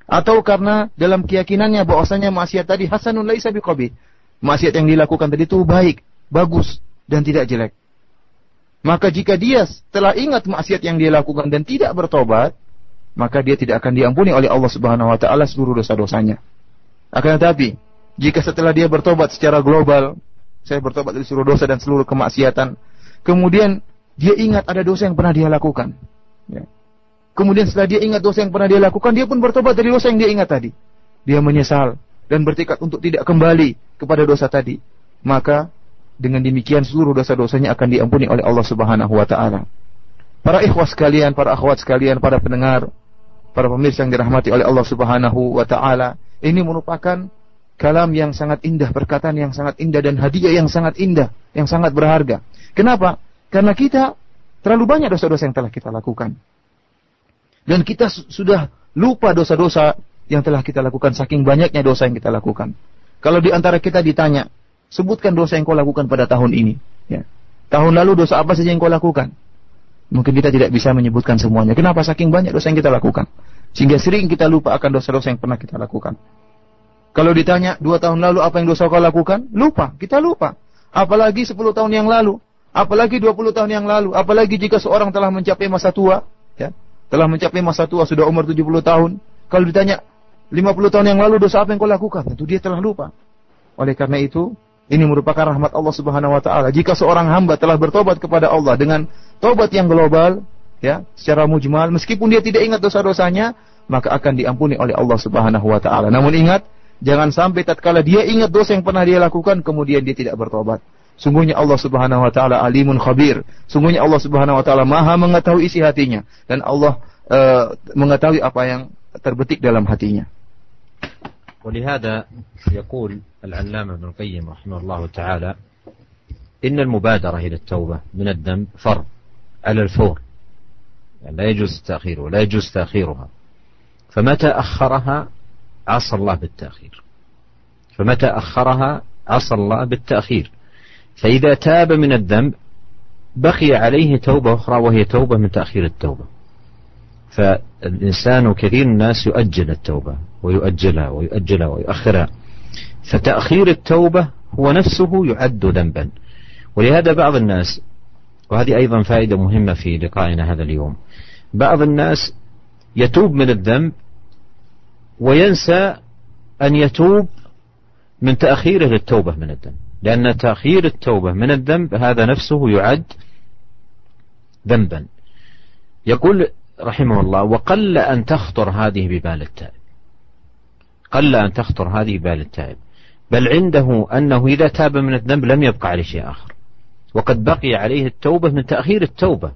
Atau karena dalam keyakinannya bahwasanya maksiat tadi hasanun laisa biqabi. Maksiat yang dilakukan tadi itu baik, bagus dan tidak jelek. Maka jika dia telah ingat maksiat yang dia lakukan dan tidak bertobat, maka dia tidak akan diampuni oleh Allah Subhanahu wa taala seluruh dosa-dosanya. Akan tetapi, Jika setelah dia bertobat secara global, saya bertobat dari seluruh dosa dan seluruh kemaksiatan, kemudian dia ingat ada dosa yang pernah dia lakukan. Ya. Kemudian setelah dia ingat dosa yang pernah dia lakukan, dia pun bertobat dari dosa yang dia ingat tadi. Dia menyesal dan bertekad untuk tidak kembali kepada dosa tadi. Maka dengan demikian seluruh dosa-dosanya akan diampuni oleh Allah Subhanahu wa taala. Para ikhwas sekalian, para akhwat sekalian, para pendengar, para pemirsa yang dirahmati oleh Allah Subhanahu wa taala, ini merupakan kalam yang sangat indah, perkataan yang sangat indah dan hadiah yang sangat indah, yang sangat berharga. Kenapa? Karena kita terlalu banyak dosa-dosa yang telah kita lakukan. Dan kita sudah lupa dosa-dosa yang telah kita lakukan saking banyaknya dosa yang kita lakukan. Kalau di antara kita ditanya, sebutkan dosa yang kau lakukan pada tahun ini. Ya. Tahun lalu dosa apa saja yang kau lakukan? Mungkin kita tidak bisa menyebutkan semuanya. Kenapa? Saking banyak dosa yang kita lakukan. Sehingga sering kita lupa akan dosa-dosa yang pernah kita lakukan. Kalau ditanya dua tahun lalu apa yang dosa kau lakukan, lupa, kita lupa. Apalagi sepuluh tahun yang lalu, apalagi dua puluh tahun yang lalu, apalagi jika seorang telah mencapai masa tua, telah mencapai masa tua sudah umur tujuh puluh tahun. Kalau ditanya lima puluh tahun yang lalu dosa apa yang kau lakukan, tentu dia telah lupa. Oleh karena itu, ini merupakan rahmat Allah Subhanahu wa taala. Jika seorang hamba telah bertobat kepada Allah dengan tobat yang global, ya, secara mujmal, meskipun dia tidak ingat dosa-dosanya, maka akan diampuni oleh Allah Subhanahu wa taala. Namun ingat, Jangan sampai tatkala dia ingat dosa yang pernah dia lakukan kemudian dia tidak bertobat. Sungguhnya Allah Subhanahu wa taala alimun khabir. Sungguhnya Allah Subhanahu wa taala Maha mengetahui isi hatinya. Dan Allah uh, mengetahui apa yang terbetik dalam hatinya. ولهذا يقول العلامة ابن القيم رحمه الله تعالى إن المبادرة إلى التوبة من الذنب فرض على الفور. يعني لا يجوز التأخير ولا يجوز تأخيرها. فمتى أخرها عصى الله بالتأخير؟ فمتى أخرها عصى الله بالتأخير؟ فإذا تاب من الذنب بقي عليه توبة أخرى وهي توبة من تأخير التوبة. فالإنسان كثير الناس يؤجل التوبة ويؤجلها ويؤجلها ويؤخرها. فتأخير التوبة هو نفسه يعد ذنبا. ولهذا بعض الناس وهذه أيضا فائدة مهمة في لقائنا هذا اليوم بعض الناس يتوب من الذنب وينسى أن يتوب من تأخيره للتوبة من الذنب. لأن تأخير التوبة من الذنب هذا نفسه يعد ذنبا. يقول رحمه الله وقل أن تخطر هذه ببال التائب. قل أن تخطر هذه ببال التائب. بل عنده أنه إذا تاب من الذنب لم يبقى عليه شيء آخر. وقد بقي عليه التوبة من تأخير التوبة.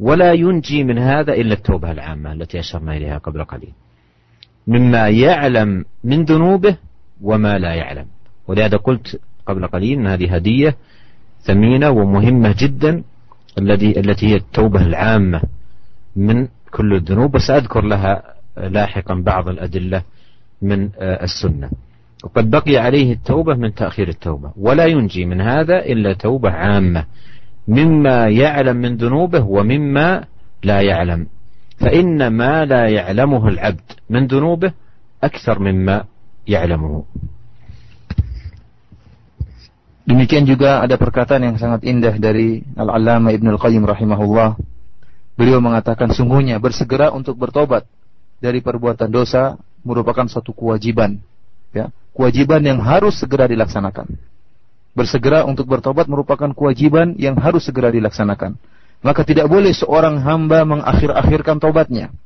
ولا ينجي من هذا إلا التوبة العامة التي أشرنا إليها قبل قليل. مما يعلم من ذنوبه وما لا يعلم. ولهذا قلت قبل قليل أن هذه هدية ثمينة ومهمة جدا الذي التي هي التوبة العامة من كل الذنوب وسأذكر لها لاحقا بعض الأدلة من السنة. وقد بقي عليه التوبة من تأخير التوبة ولا ينجي من هذا إلا توبة عامة مما يعلم من ذنوبه ومما لا يعلم. فإن ما لا يعلمه العبد من ذنوبه أكثر مما يعلمه. Demikian juga ada perkataan yang sangat indah dari Al-Allamah Ibnu Al-Qayyim rahimahullah. Beliau mengatakan sungguhnya bersegera untuk bertobat dari perbuatan dosa merupakan suatu kewajiban, ya, kewajiban yang harus segera dilaksanakan. Bersegera untuk bertobat merupakan kewajiban yang harus segera dilaksanakan. Maka tidak boleh seorang hamba mengakhir-akhirkan tobatnya.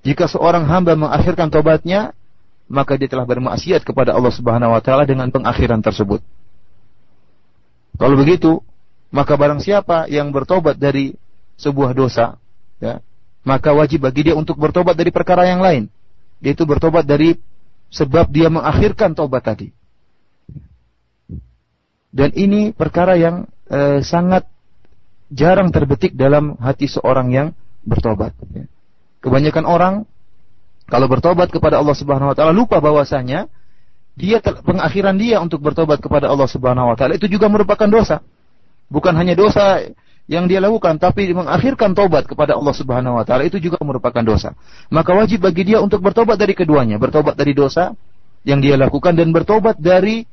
Jika seorang hamba mengakhirkan tobatnya, maka dia telah bermaksiat kepada Allah Subhanahu wa taala dengan pengakhiran tersebut. Kalau begitu, maka barang siapa yang bertobat dari sebuah dosa, ya, maka wajib bagi dia untuk bertobat dari perkara yang lain. Yaitu bertobat dari sebab dia mengakhirkan tobat tadi. Dan ini perkara yang eh, sangat jarang terbetik dalam hati seorang yang bertobat. Ya. Kebanyakan orang kalau bertobat kepada Allah Subhanahu wa taala lupa bahwasanya dia pengakhiran dia untuk bertobat kepada Allah Subhanahu wa taala itu juga merupakan dosa. Bukan hanya dosa yang dia lakukan tapi mengakhirkan tobat kepada Allah Subhanahu wa taala itu juga merupakan dosa. Maka wajib bagi dia untuk bertobat dari keduanya, bertobat dari dosa yang dia lakukan dan bertobat dari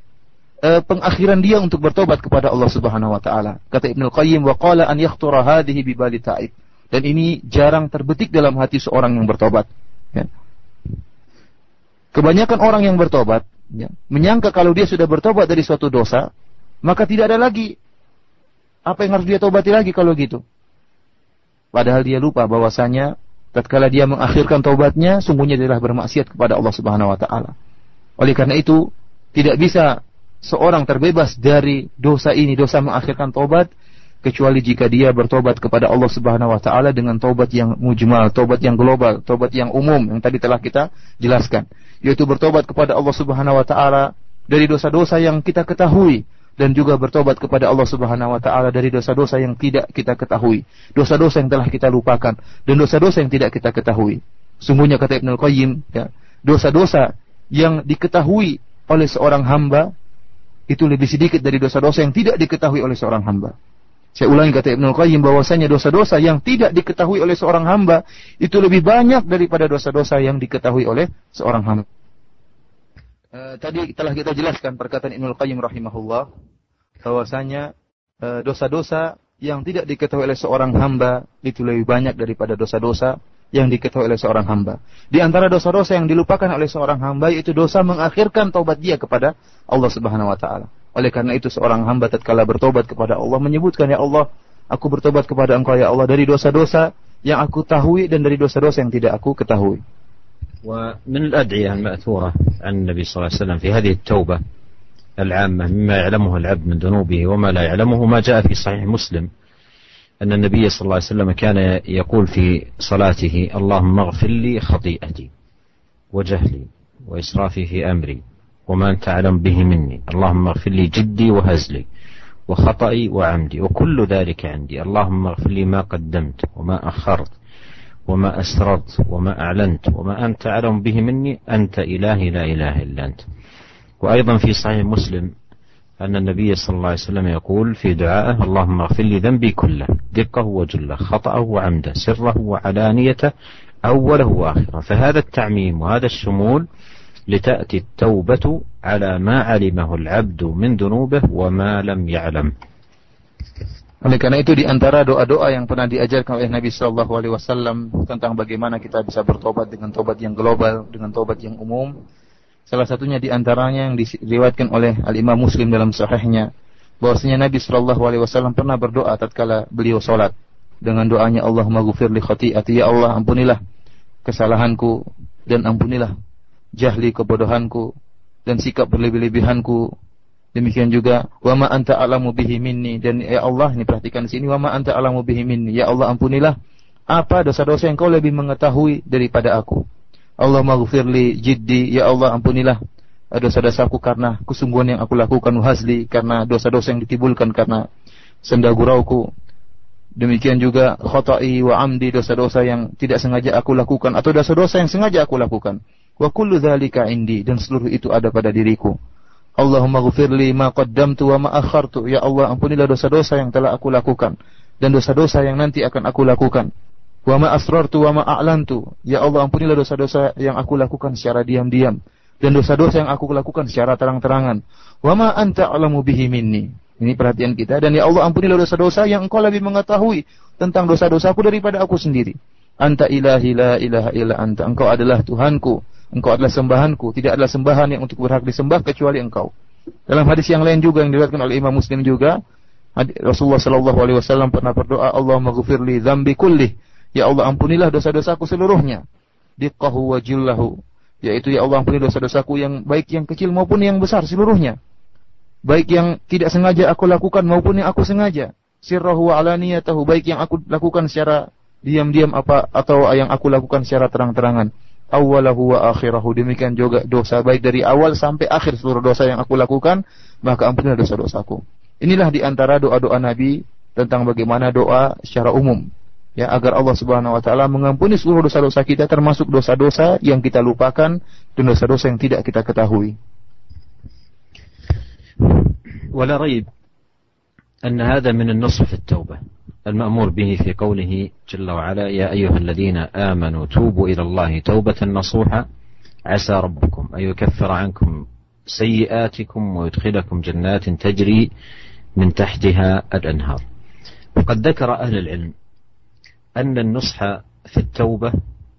uh, pengakhiran dia untuk bertobat kepada Allah Subhanahu wa taala. Kata Ibnu Qayyim wa qala an yakhtura hadhihi bi bali ta'ib. Dan ini jarang terbetik dalam hati seorang yang bertobat. Ya. Kebanyakan orang yang bertobat ya, menyangka kalau dia sudah bertobat dari suatu dosa, maka tidak ada lagi apa yang harus dia tobati lagi kalau gitu. Padahal dia lupa bahwasanya tatkala dia mengakhirkan taubatnya, sungguhnya dia telah bermaksiat kepada Allah Subhanahu wa taala. Oleh karena itu, tidak bisa seorang terbebas dari dosa ini, dosa mengakhirkan taubat kecuali jika dia bertobat kepada Allah Subhanahu wa taala dengan tobat yang mujmal, tobat yang global, tobat yang umum yang tadi telah kita jelaskan, yaitu bertobat kepada Allah Subhanahu wa taala dari dosa-dosa yang kita ketahui dan juga bertobat kepada Allah Subhanahu wa taala dari dosa-dosa yang tidak kita ketahui, dosa-dosa yang telah kita lupakan dan dosa-dosa yang tidak kita ketahui. Sungguhnya kata Ibnu Qayyim, ya, dosa-dosa yang diketahui oleh seorang hamba itu lebih sedikit dari dosa-dosa yang tidak diketahui oleh seorang hamba. Saya ulangi kata Ibnu Qayyim bahwasanya dosa-dosa yang tidak diketahui oleh seorang hamba itu lebih banyak daripada dosa-dosa yang diketahui oleh seorang hamba. Uh, tadi telah kita jelaskan perkataan Ibnu Qayyim rahimahullah bahwasanya dosa dosa-dosa yang tidak diketahui oleh seorang hamba itu lebih banyak daripada dosa-dosa yang diketahui oleh seorang hamba. Di antara dosa-dosa yang dilupakan oleh seorang hamba itu dosa mengakhirkan taubat dia kepada Allah Subhanahu wa taala. Oleh karena itu seorang hamba tatkala bertobat kepada Allah menyebutkan ya Allah, aku bertobat kepada Engkau ya Allah dari dosa-dosa yang aku tahui dan dari dosa-dosa yang tidak aku ketahui. ومن الأدعية المأثورة عن النبي صلى الله عليه وسلم في هذه التوبة العامة مما يعلمه العبد من ذنوبه وما لا يعلمه ما جاء في صحيح مسلم أن النبي صلى الله عليه وسلم كان يقول في صلاته اللهم اغفر لي خطيئتي وجهلي وإسرافي في أمري وما أنت أعلم به مني. اللهم اغفر لي جدي وهزلي وخطئي وعمدي وكل ذلك عندي. اللهم اغفر لي ما قدمت وما أخرت وما أسررت وما أعلنت وما أنت أعلم به مني. أنت إلهي لا إله إلا أنت. وأيضا في صحيح مسلم أن النبي صلى الله عليه وسلم يقول في دعائه اللهم اغفر لي ذنبي كله دقه وجله خطأه وعمده سره وعلانيته أوله وآخره. فهذا التعميم وهذا الشمول لتأتي التوبة على ما علمه العبد من ذنوبه وما لم يعلم Oleh karena itu di antara doa-doa yang pernah diajarkan oleh Nabi Shallallahu Alaihi Wasallam tentang bagaimana kita bisa bertobat dengan tobat yang global, dengan tobat yang umum. Salah satunya di antaranya yang diriwayatkan oleh Al Imam Muslim dalam Sahihnya, bahwasanya Nabi Shallallahu Alaihi Wasallam pernah berdoa tatkala beliau sholat dengan doanya Allah maghfir li khati'ati ya Allah ampunilah kesalahanku dan ampunilah jahli kebodohanku dan sikap berlebih-lebihanku. Demikian juga wa ma anta alamu bihi minni. Dan ya Allah ini perhatikan di sini wa ma anta alamu bihi minni. Ya Allah ampunilah apa dosa-dosa yang kau lebih mengetahui daripada aku. Allah maghfirli jiddi. Ya Allah ampunilah dosa-dosaku karena kesungguhan yang aku lakukan hasli karena dosa-dosa yang ditibulkan karena senda gurauku. Demikian juga khotai wa amdi dosa-dosa yang tidak sengaja aku lakukan atau dosa-dosa yang sengaja aku lakukan Wa kullu dzalika indi dan seluruh itu ada pada diriku. Allahumma ghfirli ma qaddamtu wa ma akhartu. Ya Allah, ampunilah dosa-dosa yang telah aku lakukan dan dosa-dosa yang nanti akan aku lakukan. Wa ma asrartu wa ma a'lantu. Ya Allah, ampunilah dosa-dosa yang aku lakukan secara diam-diam dan dosa-dosa yang aku lakukan secara terang-terangan. Wa ma anta alamu bihi minni. Ini perhatian kita dan ya Allah ampunilah dosa-dosa yang Engkau lebih mengetahui tentang dosa-dosaku daripada aku sendiri. Anta ilahi la ilaha illa anta. Engkau adalah Tuhanku Engkau adalah sembahanku, tidak adalah sembahan yang untuk berhak disembah kecuali engkau. Dalam hadis yang lain juga yang diriwayatkan oleh Imam Muslim juga, Rasulullah Shallallahu alaihi wasallam pernah berdoa, "Allahumma ghfirli dzambi kulli." Ya Allah ampunilah dosa-dosaku seluruhnya. Diqqahu wa jillahu. Yaitu ya Allah ampuni dosa-dosaku yang baik yang kecil maupun yang besar seluruhnya. Baik yang tidak sengaja aku lakukan maupun yang aku sengaja. Sirrahu wa alaniyatahu baik yang aku lakukan secara diam-diam apa atau yang aku lakukan secara terang-terangan awalahu wa akhirahu. Demikian juga dosa baik dari awal sampai akhir seluruh dosa yang aku lakukan, maka ampunilah dosa-dosaku. Inilah di antara doa-doa Nabi tentang bagaimana doa secara umum. Ya, agar Allah Subhanahu wa taala mengampuni seluruh dosa-dosa kita termasuk dosa-dosa yang kita lupakan dan dosa-dosa yang tidak kita ketahui. ولا ريب أن هذا من النصف في التوبة المأمور به في قوله جل وعلا يا أيها الذين آمنوا توبوا إلى الله توبة نصوحا عسى ربكم أن يكفر عنكم سيئاتكم ويدخلكم جنات تجري من تحتها الأنهار. وقد ذكر أهل العلم أن النصح في التوبة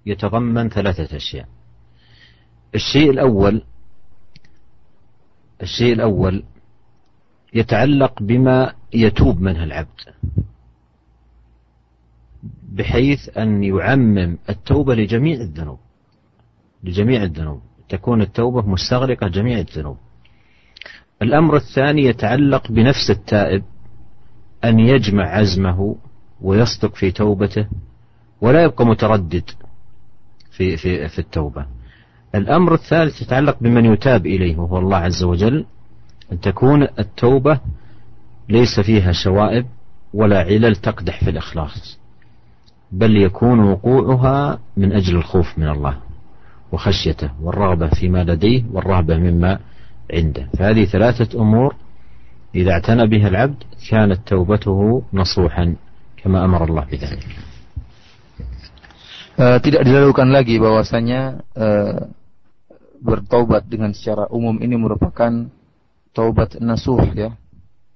يتضمن ثلاثة أشياء. الشيء الأول الشيء الأول يتعلق بما يتوب منه العبد. بحيث أن يعمم التوبة لجميع الذنوب. لجميع الذنوب. تكون التوبة مستغرقة جميع الذنوب. الأمر الثاني يتعلق بنفس التائب أن يجمع عزمه ويصدق في توبته ولا يبقى متردد في في في التوبة. الأمر الثالث يتعلق بمن يتاب إليه وهو الله عز وجل أن تكون التوبة ليس فيها شوائب ولا علل تقدح في الإخلاص. بل يكون وقوعها من أجل الخوف من الله وخشيته والرغبة فيما لديه والرهبة مما عنده. فهذه ثلاثة أمور إذا اعتنى بها العبد كانت توبته نصوحا كما أمر الله بذلك. uh, tidak dilakukan lagi bahwasanya uh, bertaubat dengan secara umum ini merupakan taubat nasuh ya.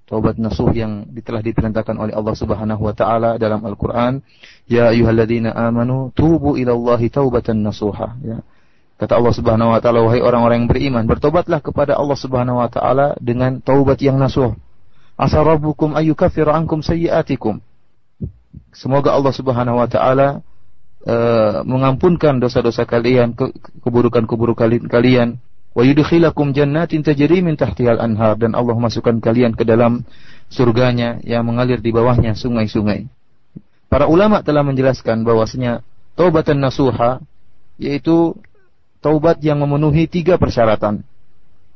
Taubat nasuh yang telah diperintahkan oleh Allah Subhanahu wa taala dalam Al-Qur'an. Ya ayyuhalladzina amanu tubu ilallahi taubatan nasuha. Ya. Kata Allah Subhanahu wa taala wahai orang-orang yang beriman bertobatlah kepada Allah Subhanahu wa taala dengan taubat yang nasuh. Asa rabbukum ayyukaffiru ankum sayyi'atikum. Semoga Allah Subhanahu wa taala uh, mengampunkan dosa-dosa kalian keburukan-keburukan kalian wa yudkhilakum jannatin tajri min tahtihal anhar dan Allah masukkan kalian ke dalam surganya yang mengalir di bawahnya sungai-sungai. Para ulama telah menjelaskan bahwasanya taubatan nasuha yaitu taubat yang memenuhi tiga persyaratan.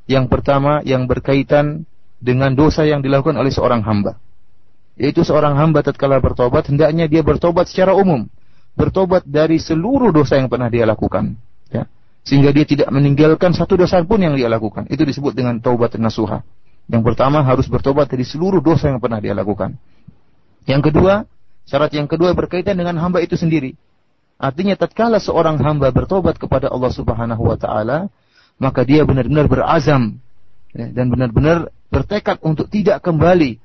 Yang pertama yang berkaitan dengan dosa yang dilakukan oleh seorang hamba. Yaitu seorang hamba tatkala bertobat hendaknya dia bertobat secara umum, bertobat dari seluruh dosa yang pernah dia lakukan. Ya sehingga dia tidak meninggalkan satu dosa pun yang dia lakukan. Itu disebut dengan taubat nasuha. Yang pertama harus bertobat dari seluruh dosa yang pernah dia lakukan. Yang kedua, syarat yang kedua berkaitan dengan hamba itu sendiri. Artinya tatkala seorang hamba bertobat kepada Allah Subhanahu wa taala, maka dia benar-benar berazam ya, dan benar-benar bertekad untuk tidak kembali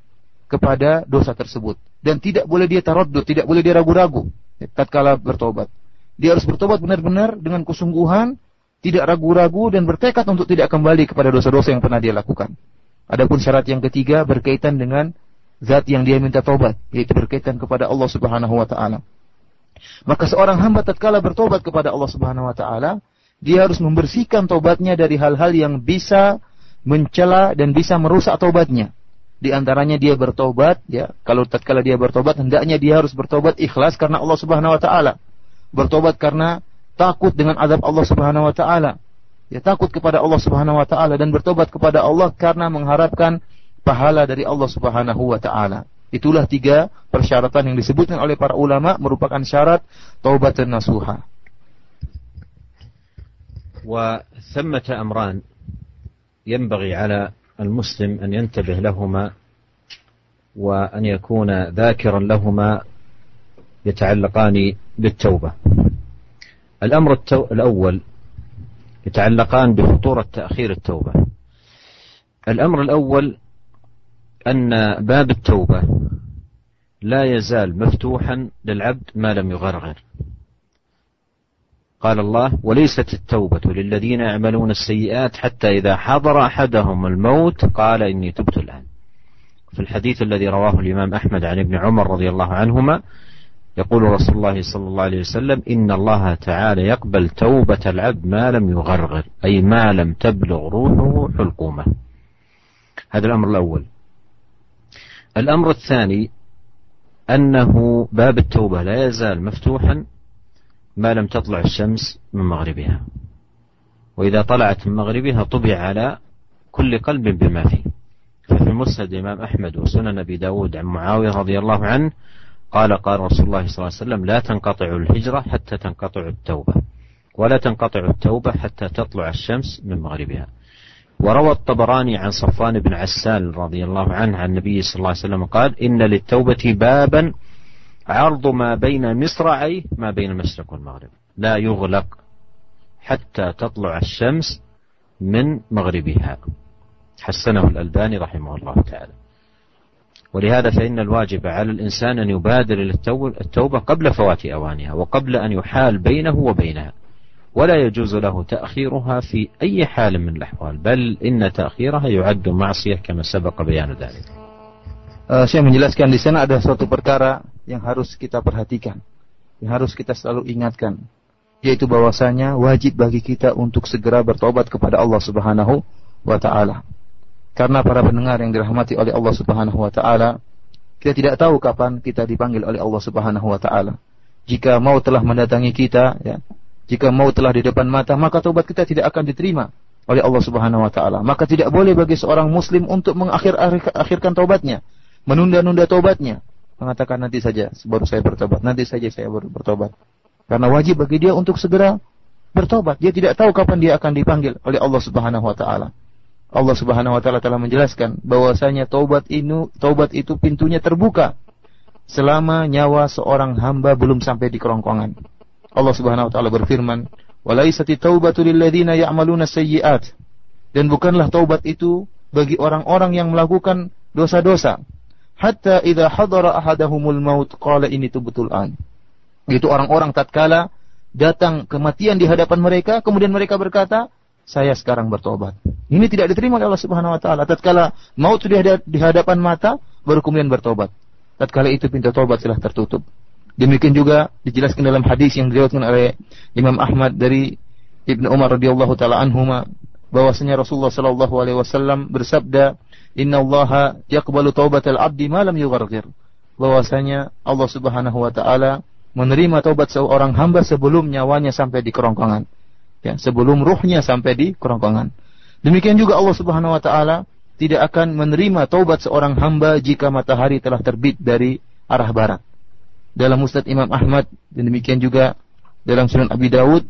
kepada dosa tersebut dan tidak boleh dia taradud, tidak boleh dia ragu-ragu ya, tatkala bertobat. Dia harus bertobat benar-benar dengan kesungguhan tidak ragu-ragu dan bertekad untuk tidak kembali kepada dosa-dosa yang pernah dia lakukan. Adapun syarat yang ketiga berkaitan dengan zat yang dia minta tobat, yaitu berkaitan kepada Allah Subhanahu wa taala. Maka seorang hamba tatkala bertobat kepada Allah Subhanahu wa taala, dia harus membersihkan tobatnya dari hal-hal yang bisa mencela dan bisa merusak tobatnya. Di antaranya dia bertobat, ya, kalau tatkala dia bertobat hendaknya dia harus bertobat ikhlas karena Allah Subhanahu wa taala. Bertobat karena takut dengan azab Allah Subhanahu wa taala. Ya takut kepada Allah Subhanahu wa taala dan bertobat kepada Allah karena mengharapkan pahala dari Allah Subhanahu wa taala. Itulah tiga persyaratan yang disebutkan oleh para ulama merupakan syarat taubat dan nasuha. وثمة أمران ينبغي على المسلم أن ينتبه لهما وأن يكون ذاكرا لهما يتعلقان بالتوبة الأمر التو... الأول يتعلقان بخطورة تأخير التوبة. الأمر الأول أن باب التوبة لا يزال مفتوحا للعبد ما لم يغرغر قال الله وليست التوبة للذين يعملون السيئات حتى إذا حضر أحدهم الموت قال إني تبت الآن. في الحديث الذي رواه الإمام أحمد عن ابن عمر رضي الله عنهما يقول رسول الله صلى الله عليه وسلم إن الله تعالى يقبل توبة العبد ما لم يغرغر أي ما لم تبلغ روحه حلقومه. هذا الأمر الأول. الأمر الثاني أنه باب التوبة لا يزال مفتوحا ما لم تطلع الشمس من مغربها. وإذا طلعت من مغربها طبع على كل قلب بما فيه. ففي مسند الإمام أحمد وسنن أبي داود عن معاوية رضي الله عنه قال قال رسول الله صلى الله عليه وسلم لا تنقطع الهجرة حتى تنقطع التوبة ولا تنقطع التوبة حتى تطلع الشمس من مغربها. وروى الطبراني عن صفوان بن عسال رضي الله عنه عن النبي صلى الله عليه وسلم قال إن للتوبة بابا عرض ما بين مصرعيه ما بين المشرق والمغرب. لا يغلق حتى تطلع الشمس من مغربها. حسنه الألباني رحمه الله تعالى. ولهذا فإن الواجب على الإنسان أن يبادر إلى التوبة قبل فوات أوانها وقبل أن يحال بينه وبينها ولا يجوز له تأخيرها في أي حال من الأحوال بل إن تأخيرها يعد معصية كما سبق بيان ذلك uh, saya menjelaskan di sana ada suatu perkara yang harus kita perhatikan, yang harus kita selalu ingatkan, yaitu bahwasanya wajib bagi kita untuk segera bertobat kepada Allah Subhanahu wa taala. Karena para pendengar yang dirahmati oleh Allah Subhanahu wa taala, kita tidak tahu kapan kita dipanggil oleh Allah Subhanahu wa taala. Jika mau telah mendatangi kita, ya, jika mau telah di depan mata, maka taubat kita tidak akan diterima oleh Allah Subhanahu wa taala. Maka tidak boleh bagi seorang muslim untuk mengakhir akhirkan taubatnya, menunda-nunda taubatnya, mengatakan nanti saja baru saya bertobat, nanti saja saya baru bertobat. Karena wajib bagi dia untuk segera bertobat. Dia tidak tahu kapan dia akan dipanggil oleh Allah Subhanahu wa taala. Allah Subhanahu wa taala telah menjelaskan bahwasanya taubat itu taubat itu pintunya terbuka selama nyawa seorang hamba belum sampai di kerongkongan. Allah Subhanahu wa taala berfirman, "Walaisati taubatu lil ladzina ya'maluna sayyi'at." Dan bukanlah taubat itu bagi orang-orang yang melakukan dosa-dosa. Hatta idza hadara ahadahumul maut qala ini tubtul an. Itu orang-orang tatkala datang kematian di hadapan mereka, kemudian mereka berkata, saya sekarang bertobat. Ini tidak diterima oleh Allah Subhanahu wa taala. Tatkala maut sudah di hadapan mata, baru kemudian bertobat. Tatkala itu pintu tobat telah tertutup. Demikian juga dijelaskan dalam hadis yang diriwayatkan oleh Imam Ahmad dari Ibnu Umar radhiyallahu taala anhuma bahwasanya Rasulullah sallallahu alaihi wasallam bersabda, "Inna Allah yaqbalu taubatal 'abdi ma lam yugharghir." Bahwasanya Allah Subhanahu wa taala menerima taubat seorang hamba sebelum nyawanya sampai di kerongkongan ya, sebelum ruhnya sampai di kerongkongan. Demikian juga Allah Subhanahu wa taala tidak akan menerima taubat seorang hamba jika matahari telah terbit dari arah barat. Dalam Musnad Imam Ahmad dan demikian juga dalam Sunan Abi Dawud,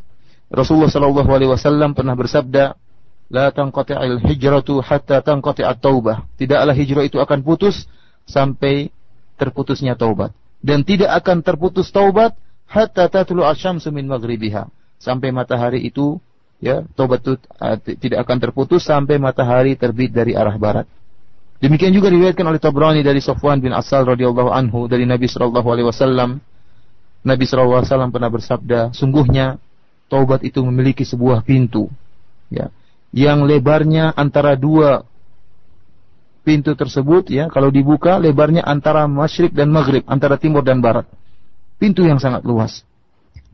Rasulullah sallallahu alaihi wasallam pernah bersabda, "La tanqati'il hijratu hatta tanqati'at taubah." Tidaklah hijrah itu akan putus sampai terputusnya taubat. Dan tidak akan terputus taubat hatta tatlu asyamsu min maghribiha sampai matahari itu ya tobat itu uh, tidak akan terputus sampai matahari terbit dari arah barat. Demikian juga diriwayatkan oleh Tabrani dari Safwan bin Asal radhiyallahu anhu dari Nabi sallallahu alaihi wasallam. Nabi sallallahu alaihi wasallam pernah bersabda, sungguhnya taubat itu memiliki sebuah pintu ya yang lebarnya antara dua pintu tersebut ya kalau dibuka lebarnya antara masyrik dan maghrib antara timur dan barat pintu yang sangat luas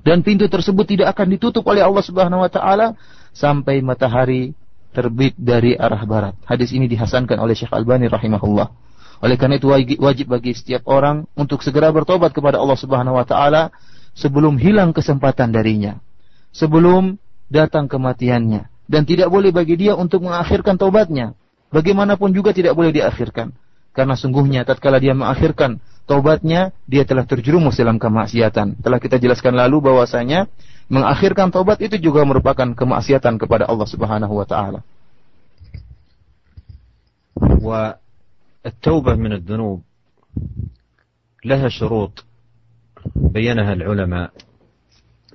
dan pintu tersebut tidak akan ditutup oleh Allah Subhanahu wa taala sampai matahari terbit dari arah barat. Hadis ini dihasankan oleh Syekh Albani rahimahullah. Oleh karena itu wajib bagi setiap orang untuk segera bertobat kepada Allah Subhanahu wa taala sebelum hilang kesempatan darinya. Sebelum datang kematiannya dan tidak boleh bagi dia untuk mengakhirkan taubatnya. Bagaimanapun juga tidak boleh diakhirkan. Karena sungguhnya tatkala dia mengakhirkan taubatnya, dia telah terjerumus dalam kemaksiatan. Telah kita jelaskan lalu bahwasanya mengakhirkan taubat itu juga merupakan kemaksiatan kepada Allah Subhanahu wa taala. والتوبة من الذنوب لها شروط بينها العلماء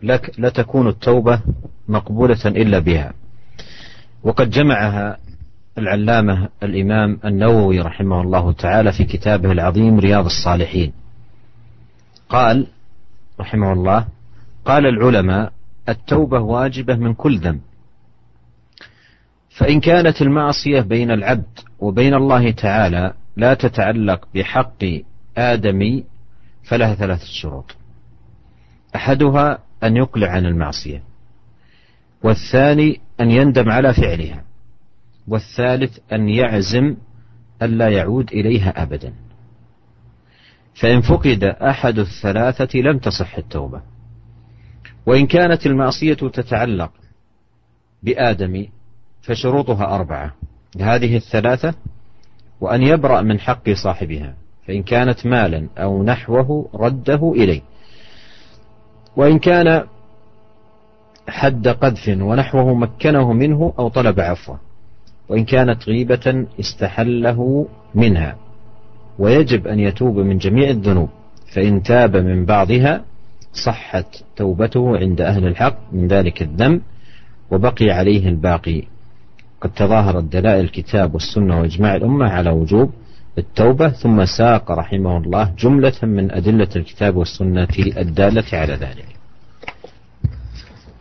لك لا تكون التوبة مقبولة إلا بها وقد جمعها العلامة الإمام النووي رحمه الله تعالى في كتابه العظيم رياض الصالحين. قال رحمه الله قال العلماء التوبة واجبة من كل ذنب. فإن كانت المعصية بين العبد وبين الله تعالى لا تتعلق بحق آدمي فلها ثلاثة شروط. أحدها أن يقلع عن المعصية والثاني أن يندم على فعلها. والثالث أن يعزم ألا يعود إليها أبدا. فإن فقد أحد الثلاثة لم تصح التوبة. وإن كانت المعصية تتعلق بآدم فشروطها أربعة. هذه الثلاثة وأن يبرأ من حق صاحبها فإن كانت مالا أو نحوه رده إليه. وإن كان حد قذف ونحوه مكنه منه أو طلب عفوه. وإن كانت غيبة استحله منها. ويجب أن يتوب من جميع الذنوب فإن تاب من بعضها صحت توبته عند أهل الحق من ذلك الذنب وبقي عليه الباقي. قد تظاهرت دلائل الكتاب والسنة وإجماع الأمة على وجوب التوبة ثم ساق رحمه الله جملة من أدلة الكتاب والسنة الدالة على ذلك.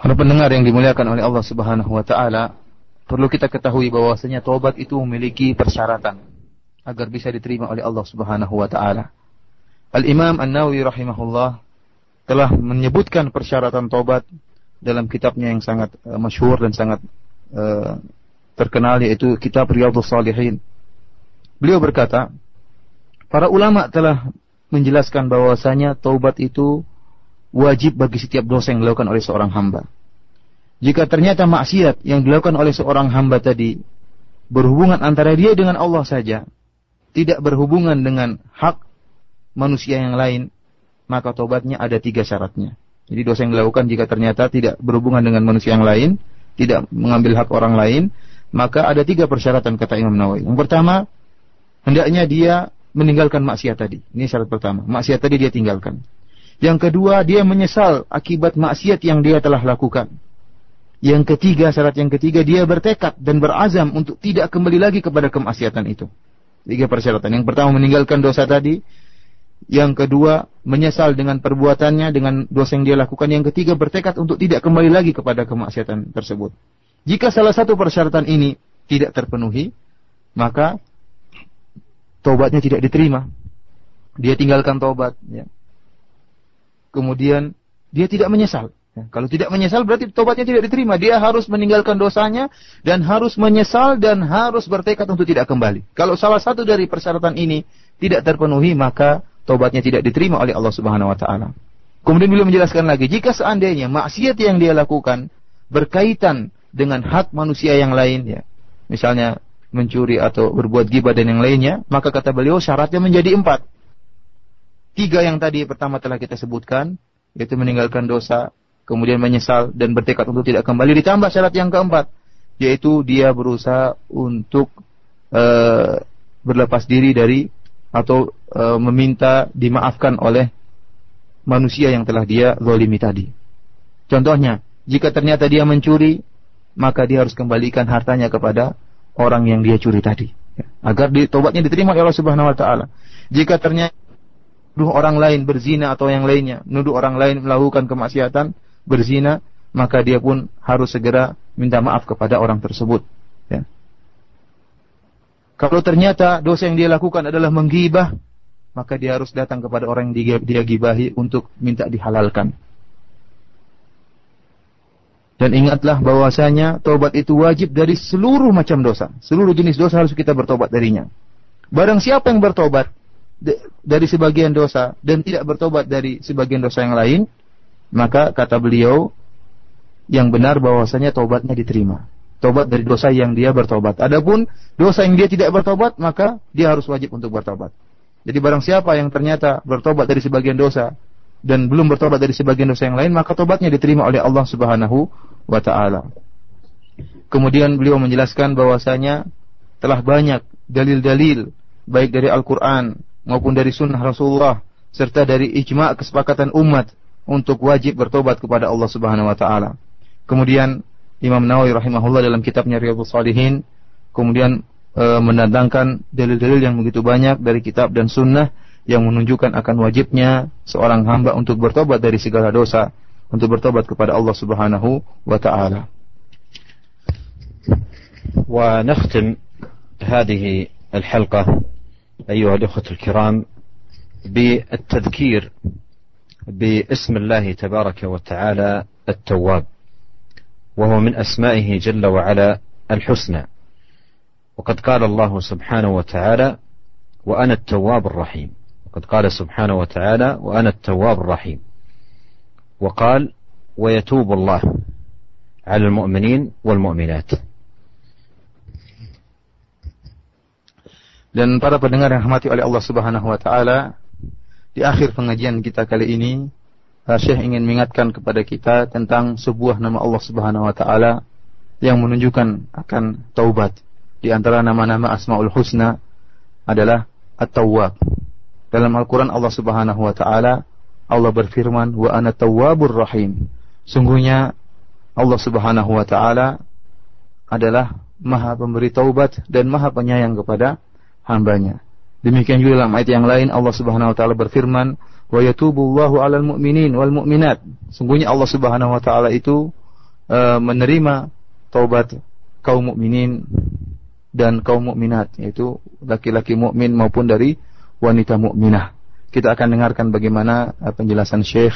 Para pendengar yang dimuliakan oleh Allah Subhanahu wa taala, perlu kita ketahui bahwasanya tobat itu memiliki persyaratan agar bisa diterima oleh Allah Subhanahu wa taala. Al-Imam An-Nawawi rahimahullah telah menyebutkan persyaratan tobat dalam kitabnya yang sangat uh, masyhur dan sangat uh, terkenal yaitu kitab Riyadhus Shalihin. Beliau berkata, para ulama telah menjelaskan bahwasanya taubat itu wajib bagi setiap dosa yang dilakukan oleh seorang hamba. Jika ternyata maksiat yang dilakukan oleh seorang hamba tadi berhubungan antara dia dengan Allah saja, tidak berhubungan dengan hak manusia yang lain, maka tobatnya ada tiga syaratnya. Jadi dosa yang dilakukan jika ternyata tidak berhubungan dengan manusia yang lain, tidak mengambil hak orang lain, maka ada tiga persyaratan kata Imam Nawawi. Yang pertama, hendaknya dia meninggalkan maksiat tadi. Ini syarat pertama. Maksiat tadi dia tinggalkan. Yang kedua, dia menyesal akibat maksiat yang dia telah lakukan. Yang ketiga, syarat yang ketiga, dia bertekad dan berazam untuk tidak kembali lagi kepada kemaksiatan itu. Tiga persyaratan. Yang pertama, meninggalkan dosa tadi. Yang kedua, menyesal dengan perbuatannya, dengan dosa yang dia lakukan. Yang ketiga, bertekad untuk tidak kembali lagi kepada kemaksiatan tersebut. Jika salah satu persyaratan ini tidak terpenuhi, maka tobatnya tidak diterima. Dia tinggalkan tobat. Ya. Kemudian dia tidak menyesal. Ya, kalau tidak menyesal berarti tobatnya tidak diterima. Dia harus meninggalkan dosanya dan harus menyesal dan harus bertekad untuk tidak kembali. Kalau salah satu dari persyaratan ini tidak terpenuhi maka tobatnya tidak diterima oleh Allah Subhanahu wa taala. Kemudian beliau menjelaskan lagi, jika seandainya maksiat yang dia lakukan berkaitan dengan hak manusia yang lain ya. Misalnya mencuri atau berbuat gibah dan yang lainnya, maka kata beliau syaratnya menjadi empat. Tiga yang tadi pertama telah kita sebutkan, yaitu meninggalkan dosa, kemudian menyesal dan bertekad untuk tidak kembali. Ditambah syarat yang keempat, yaitu dia berusaha untuk uh, berlepas diri dari atau uh, meminta dimaafkan oleh manusia yang telah dia zalimi tadi. Contohnya, jika ternyata dia mencuri, maka dia harus kembalikan hartanya kepada orang yang dia curi tadi. Agar tobatnya diterima oleh Allah Subhanahu wa taala. Jika ternyata nuduh orang lain berzina atau yang lainnya, nuduh orang lain melakukan kemaksiatan, berzina, maka dia pun harus segera minta maaf kepada orang tersebut. Ya. Kalau ternyata dosa yang dia lakukan adalah menggibah, maka dia harus datang kepada orang yang dia gibahi untuk minta dihalalkan. Dan ingatlah bahwasanya tobat itu wajib dari seluruh macam dosa. Seluruh jenis dosa harus kita bertobat darinya. Barang siapa yang bertobat dari sebagian dosa dan tidak bertobat dari sebagian dosa yang lain, maka kata beliau yang benar bahwasanya tobatnya diterima. Tobat dari dosa yang dia bertobat. Adapun dosa yang dia tidak bertobat, maka dia harus wajib untuk bertobat. Jadi barang siapa yang ternyata bertobat dari sebagian dosa dan belum bertobat dari sebagian dosa yang lain, maka tobatnya diterima oleh Allah Subhanahu wa taala. Kemudian beliau menjelaskan bahwasanya telah banyak dalil-dalil baik dari Al-Qur'an maupun dari sunnah Rasulullah serta dari ijma' kesepakatan umat untuk wajib bertobat kepada Allah Subhanahu wa taala. Kemudian Imam Nawawi rahimahullah dalam kitabnya Riyadhus Shalihin kemudian e, mendatangkan dalil-dalil yang begitu banyak dari kitab dan sunnah yang menunjukkan akan wajibnya seorang hamba untuk bertobat dari segala dosa, untuk bertobat kepada Allah Subhanahu wa taala. ونختم هذه الحلقة أيها الأخوة الكرام بالتذكير باسم الله تبارك وتعالى التواب وهو من أسمائه جل وعلا الحسنى. وقد قال الله سبحانه وتعالى وأنا التواب الرحيم. قد قال سبحانه وتعالى وأنا التواب الرحيم. وقال ويتوب الله على المؤمنين والمؤمنات. Dan para pendengar yang rahmati oleh Allah Subhanahu wa taala, di akhir pengajian kita kali ini, Syekh ingin mengingatkan kepada kita tentang sebuah nama Allah Subhanahu wa taala yang menunjukkan akan taubat. Di antara nama-nama Asmaul Husna adalah At-Tawwab. Dalam Al-Quran Allah subhanahu wa ta'ala Allah berfirman Wa ana tawwabur rahim Sungguhnya Allah subhanahu wa ta'ala Adalah maha pemberi taubat Dan maha penyayang kepada hambanya Demikian juga dalam ayat yang lain Allah Subhanahu wa taala berfirman, "Wa yatubullahu 'alal mu'minin wal mu'minat." Sungguhnya Allah Subhanahu wa taala itu uh, menerima taubat kaum mukminin dan kaum mukminat, yaitu laki-laki mukmin maupun dari wanita mukminah. Kita akan dengarkan bagaimana e, penjelasan Syekh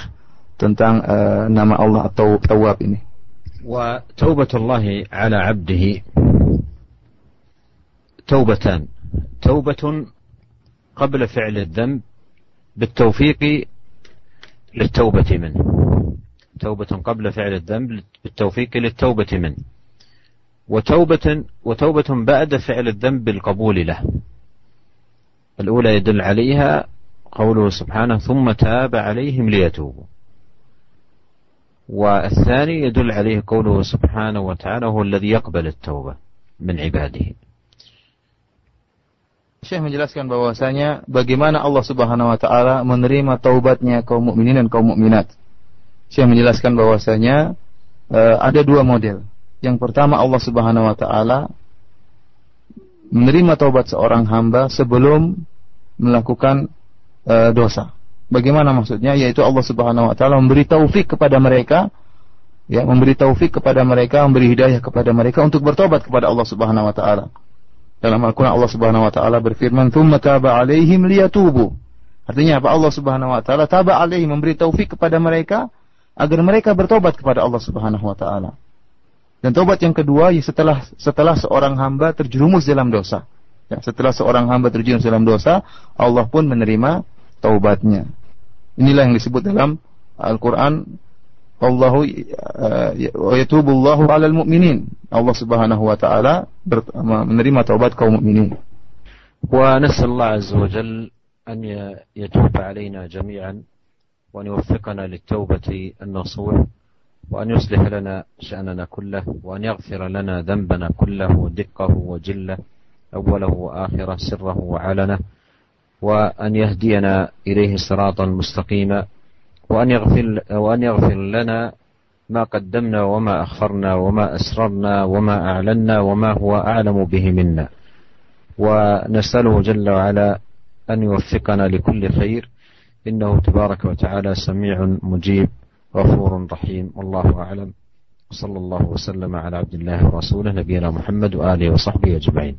tentang uh, nama Allah atau Tawwab ini. Wa taubatullah 'ala 'abdihi taubatan. Taubatun قبل فعل الذنب بالتوفيق للتوبة منه. توبة قبل فعل الذنب بالتوفيق للتوبة منه. وتوبة وتوبة بعد فعل الذنب بالقبول له. الأولى يدل عليها قوله سبحانه ثم تاب عليهم ليتوبوا. والثاني يدل عليه قوله سبحانه وتعالى هو الذي يقبل التوبة من عباده. Syekh menjelaskan bahwasanya bagaimana Allah Subhanahu wa taala menerima taubatnya kaum mukminin dan kaum mukminat. Syekh menjelaskan bahwasanya uh, ada dua model. Yang pertama Allah Subhanahu wa taala menerima taubat seorang hamba sebelum melakukan uh, dosa. Bagaimana maksudnya? Yaitu Allah Subhanahu wa taala memberi taufik kepada mereka ya, memberi taufik kepada mereka, memberi hidayah kepada mereka untuk bertobat kepada Allah Subhanahu wa taala. Dalam Al-Quran Allah Subhanahu Wa Taala berfirman, "Thumma taba alaihim liyatubu." Artinya apa? Allah Subhanahu Wa Taala taba alaihim memberi taufik kepada mereka agar mereka bertobat kepada Allah Subhanahu Wa Taala. Dan tobat yang kedua ya setelah setelah seorang hamba terjerumus dalam dosa. Ya, setelah seorang hamba terjerumus dalam dosa, Allah pun menerima taubatnya. Inilah yang disebut dalam Al-Quran Allahu wa yatubu Allahu 'alal mu'minin. Allah Subhanahu wa taala menerima taubat kaum mukminin. ونسأل الله عز وجل أن يتوب علينا جميعا وأن يوفقنا للتوبة النصوح وأن يصلح لنا شأننا كله وأن يغفر لنا ذنبنا كله دقه وجله أوله وآخره سره وعلنه وأن يهدينا إليه صراطا مستقيما وأن يغفر, وأن يغفر لنا ما قدمنا وما أخرنا وما أسررنا وما أعلنا وما هو أعلم به منا. ونسأله جل وعلا أن يوفقنا لكل خير. إنه تبارك وتعالى سميع مجيب غفور رحيم. والله أعلم. صلى الله وسلم على عبد الله ورسوله نبينا محمد وآله وصحبه أجمعين.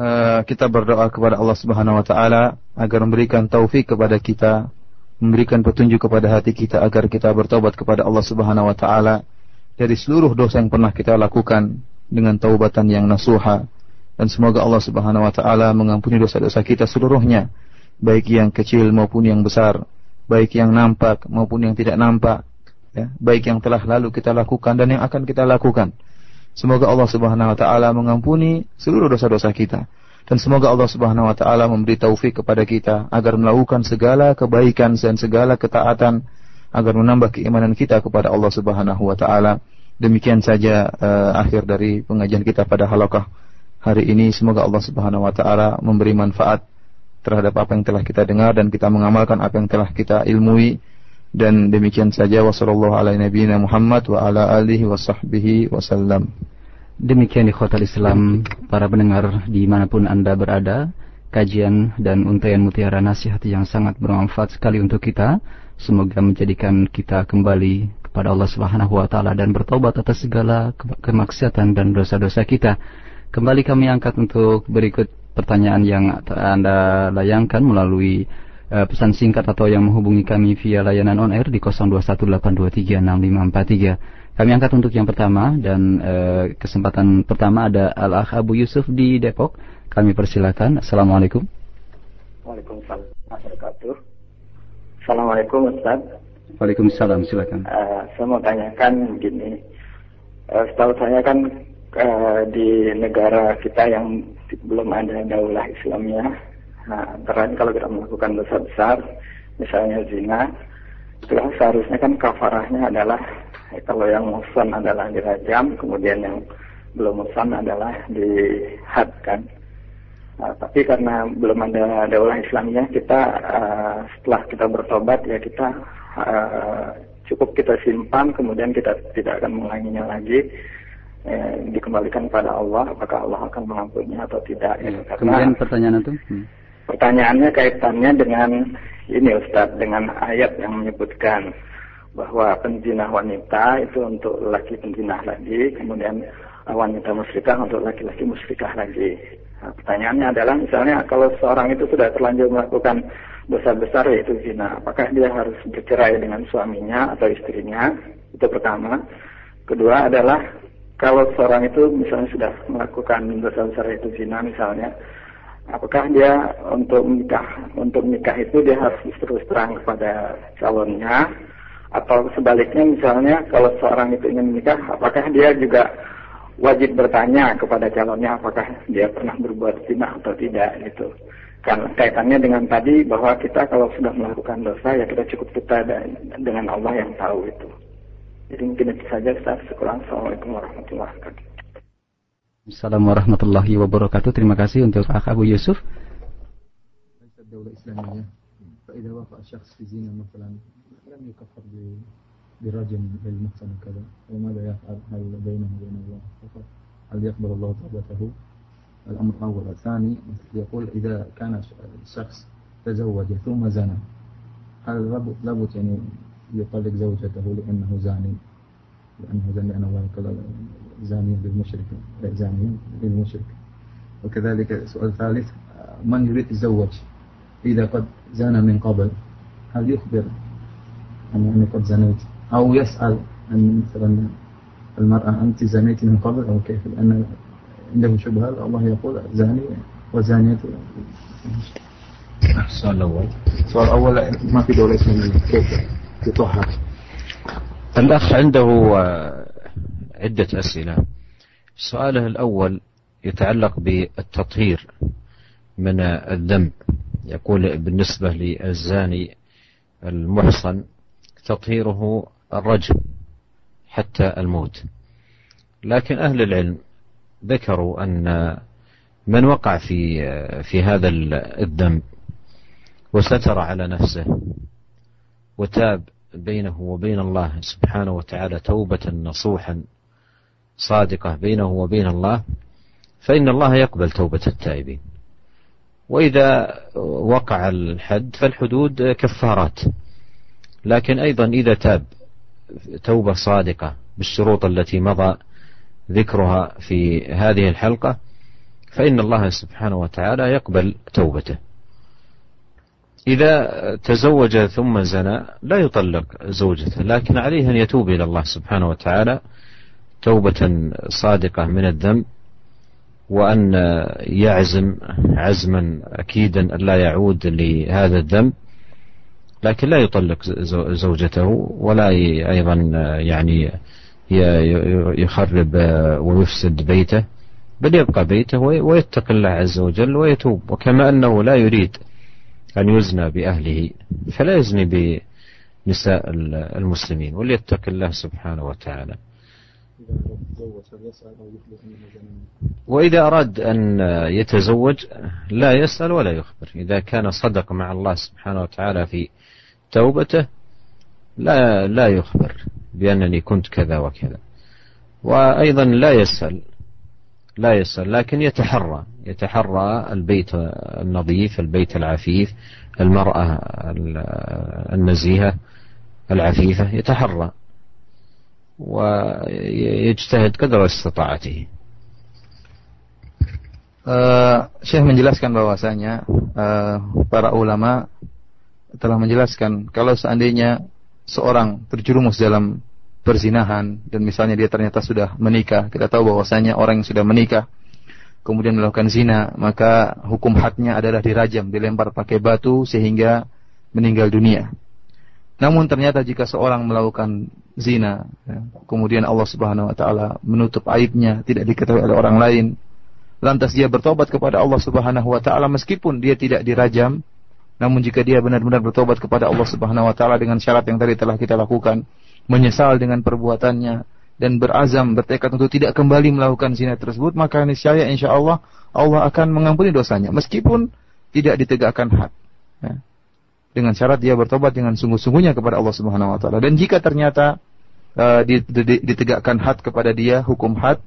Uh, kita berdoa kepada Allah Subhanahu wa taala agar memberikan taufik kepada kita memberikan petunjuk kepada hati kita agar kita bertobat kepada Allah Subhanahu wa taala dari seluruh dosa yang pernah kita lakukan dengan taubatan yang nasuha. Dan semoga Allah Subhanahu wa taala mengampuni dosa-dosa kita seluruhnya baik yang kecil maupun yang besar baik yang nampak maupun yang tidak nampak ya baik yang telah lalu kita lakukan dan yang akan kita lakukan. Semoga Allah Subhanahu wa taala mengampuni seluruh dosa-dosa kita dan semoga Allah Subhanahu wa taala memberi taufik kepada kita agar melakukan segala kebaikan dan segala ketaatan agar menambah keimanan kita kepada Allah Subhanahu wa taala. Demikian saja uh, akhir dari pengajian kita pada halakah hari ini. Semoga Allah Subhanahu wa taala memberi manfaat terhadap apa yang telah kita dengar dan kita mengamalkan apa yang telah kita ilmui dan demikian saja wasallallahu ala nabiyina Muhammad wa ala alihi. Demikian di Kota Islam, para pendengar di mana pun Anda berada, kajian dan untayan mutiara nasihat yang sangat bermanfaat sekali untuk kita. Semoga menjadikan kita kembali kepada Allah Subhanahu wa taala dan bertobat atas segala kemaksiatan dan dosa-dosa kita. Kembali kami angkat untuk berikut pertanyaan yang Anda layangkan melalui uh, pesan singkat atau yang menghubungi kami via layanan on air di 0218236543. Kami angkat untuk yang pertama dan e, kesempatan pertama ada Al Akh Abu Yusuf di Depok. Kami persilakan. Assalamualaikum. Waalaikumsalam. Assalamualaikum Ustaz. Waalaikumsalam silakan. Uh, saya mau tanyakan begini. Uh, setahu saya kan uh, di negara kita yang belum ada daulah Islamnya, nah, antara kalau kita melakukan dosa besar, misalnya zina, itu seharusnya kan kafarahnya adalah kalau yang musan adalah dirajam, kemudian yang belum musan adalah dihadkan. Nah, tapi karena belum ada daulah Islamnya, kita uh, setelah kita bertobat ya kita uh, cukup kita simpan, kemudian kita tidak akan mengulanginya lagi. Eh, dikembalikan pada Allah, apakah Allah akan mengampuninya atau tidak? Ya, Karena kemudian pertanyaan itu? Hmm. Pertanyaannya kaitannya dengan ini Ustadz, dengan ayat yang menyebutkan bahwa penzina wanita itu untuk laki penzina lagi, kemudian wanita musyrikah untuk laki-laki musyrikah lagi. Nah, pertanyaannya adalah misalnya kalau seorang itu sudah terlanjur melakukan dosa besar yaitu zina, apakah dia harus bercerai dengan suaminya atau istrinya? Itu pertama. Kedua adalah kalau seorang itu misalnya sudah melakukan dosa besar yaitu zina misalnya, apakah dia untuk menikah untuk menikah itu dia harus terus terang kepada calonnya atau sebaliknya misalnya kalau seorang itu ingin menikah apakah dia juga wajib bertanya kepada calonnya apakah dia pernah berbuat zina atau tidak gitu karena kaitannya dengan tadi bahwa kita kalau sudah melakukan dosa ya kita cukup kita dengan Allah yang tahu itu jadi mungkin itu saja Ustaz sekurang Assalamualaikum warahmatullahi wabarakatuh Assalamualaikum warahmatullahi wabarakatuh terima kasih untuk Akh Abu Yusuf فإذا وقع الشخص في زنا مثلا لم يكفر برجم للمحسن كذا. وماذا يفعل؟ هل بينه وبين الله فقط؟ هل يقبل الله توبته؟ الأمر الأول. الثاني يقول إذا كان الشخص تزوج ثم زنى هل لابد يعني يطلق زوجته لأنه زاني؟ لأنه زاني لأن الله قال زاني للمشرك زاني للمشرك. وكذلك سؤال ثالث من يريد الزوج إذا قد زنى من قبل؟ هل يخبر أني قد زنيت. أو يسأل أن مثلا المرأة أنت زنيت من قبل أو كيف؟ لأن عنده شبهة الله يقول زاني وزانية السؤال الأول. السؤال الأول ما في دولة إسلامية كيف يطهر؟ الأخ عنده عدة أسئلة. سؤاله الأول يتعلق بالتطهير من الذنب يقول بالنسبة للزاني المحصن تطهيره الرجم حتى الموت. لكن أهل العلم ذكروا أن من وقع في في هذا الذنب وستر على نفسه وتاب بينه وبين الله سبحانه وتعالى توبة نصوحا صادقة بينه وبين الله فإن الله يقبل توبة التائبين. وإذا وقع الحد فالحدود كفارات. لكن أيضا إذا تاب توبة صادقة بالشروط التي مضى ذكرها في هذه الحلقة فإن الله سبحانه وتعالى يقبل توبته. إذا تزوج ثم زنى لا يطلق زوجته لكن عليه أن يتوب إلى الله سبحانه وتعالى توبة صادقة من الذنب وأن يعزم عزما أكيدا ألا يعود لهذا الذنب. لكن لا يطلق زوجته ولا أيضا يعني يخرب ويفسد بيته بل يبقى بيته ويتقي الله عز وجل ويتوب. وكما أنه لا يريد أن يزنى بأهله فلا يزني بنساء المسلمين وليتقي الله سبحانه وتعالى. وإذا أراد أن يتزوج لا يسأل ولا يخبر. إذا كان صدق مع الله سبحانه وتعالى في توبته لا لا يخبر بأنني كنت كذا وكذا. وأيضا لا يسأل لا يسأل لكن يتحرى يتحرى البيت النظيف البيت العفيف المرأة النزيهة العفيفة يتحرى ويجتهد قدر استطاعته. Uh, Syekh menjelaskan bahwasanya uh, para ulama telah menjelaskan kalau seandainya seorang terjerumus dalam perzinahan dan misalnya dia ternyata sudah menikah, kita tahu bahwasanya orang yang sudah menikah kemudian melakukan zina, maka hukum hadnya adalah dirajam, dilempar pakai batu sehingga meninggal dunia. Namun ternyata jika seorang melakukan zina, ya, kemudian Allah Subhanahu wa taala menutup aibnya, tidak diketahui oleh orang lain, lantas dia bertobat kepada Allah Subhanahu wa taala meskipun dia tidak dirajam, namun jika dia benar-benar bertobat kepada Allah Subhanahu wa taala dengan syarat yang tadi telah kita lakukan, menyesal dengan perbuatannya dan berazam bertekad untuk tidak kembali melakukan zina tersebut, maka niscaya insya Allah akan mengampuni dosanya meskipun tidak ditegakkan had. Ya dengan syarat dia bertobat dengan sungguh-sungguhnya kepada Allah Subhanahu wa taala. Dan jika ternyata uh, ditegakkan had kepada dia hukum had,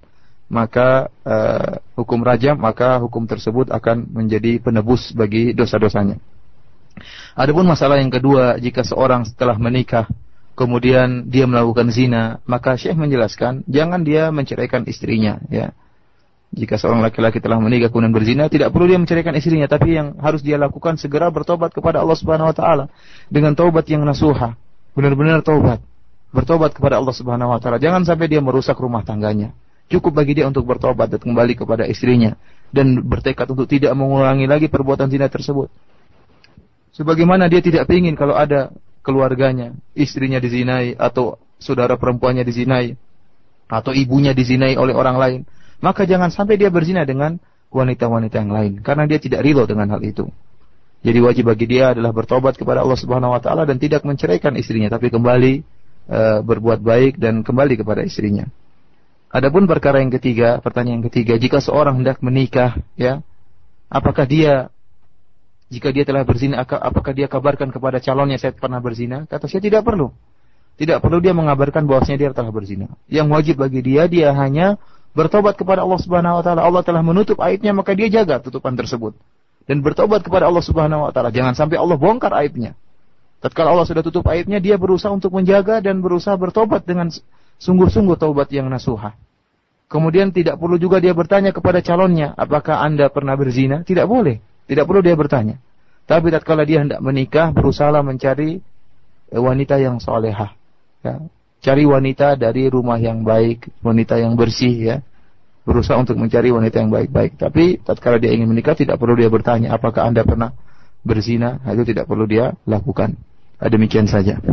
maka uh, hukum rajam, maka hukum tersebut akan menjadi penebus bagi dosa-dosanya. Adapun masalah yang kedua, jika seorang setelah menikah kemudian dia melakukan zina, maka Syekh menjelaskan jangan dia menceraikan istrinya ya. Jika seorang laki-laki telah menikah kemudian berzina, tidak perlu dia menceraikan istrinya, tapi yang harus dia lakukan segera bertobat kepada Allah Subhanahu wa taala dengan taubat yang nasuha. Benar-benar taubat. Bertobat kepada Allah Subhanahu wa taala. Jangan sampai dia merusak rumah tangganya. Cukup bagi dia untuk bertobat dan kembali kepada istrinya dan bertekad untuk tidak mengulangi lagi perbuatan zina tersebut. Sebagaimana dia tidak ingin kalau ada keluarganya, istrinya dizinai atau saudara perempuannya dizinai atau ibunya dizinai oleh orang lain, maka jangan sampai dia berzina dengan wanita-wanita yang lain karena dia tidak ridho dengan hal itu. Jadi wajib bagi dia adalah bertobat kepada Allah Subhanahu wa taala dan tidak menceraikan istrinya tapi kembali e, berbuat baik dan kembali kepada istrinya. Adapun perkara yang ketiga, pertanyaan yang ketiga, jika seorang hendak menikah, ya, apakah dia jika dia telah berzina, apakah dia kabarkan kepada calonnya saya pernah berzina? Kata saya tidak perlu. Tidak perlu dia mengabarkan bahwasanya dia telah berzina. Yang wajib bagi dia, dia hanya bertobat kepada Allah Subhanahu wa taala. Allah telah menutup aibnya, maka dia jaga tutupan tersebut. Dan bertobat kepada Allah Subhanahu wa taala. Jangan sampai Allah bongkar aibnya. Tatkala Allah sudah tutup aibnya, dia berusaha untuk menjaga dan berusaha bertobat dengan sungguh-sungguh taubat yang nasuha. Kemudian tidak perlu juga dia bertanya kepada calonnya, apakah Anda pernah berzina? Tidak boleh. Tidak perlu dia bertanya. Tapi tatkala dia hendak menikah, berusaha mencari eh, wanita yang solehah. Ya. Cari wanita dari rumah yang baik, wanita yang bersih ya. Berusaha untuk mencari wanita yang baik-baik. Tapi tatkala dia ingin menikah, tidak perlu dia bertanya apakah anda pernah berzina. Itu tidak perlu dia lakukan. Demikian saja.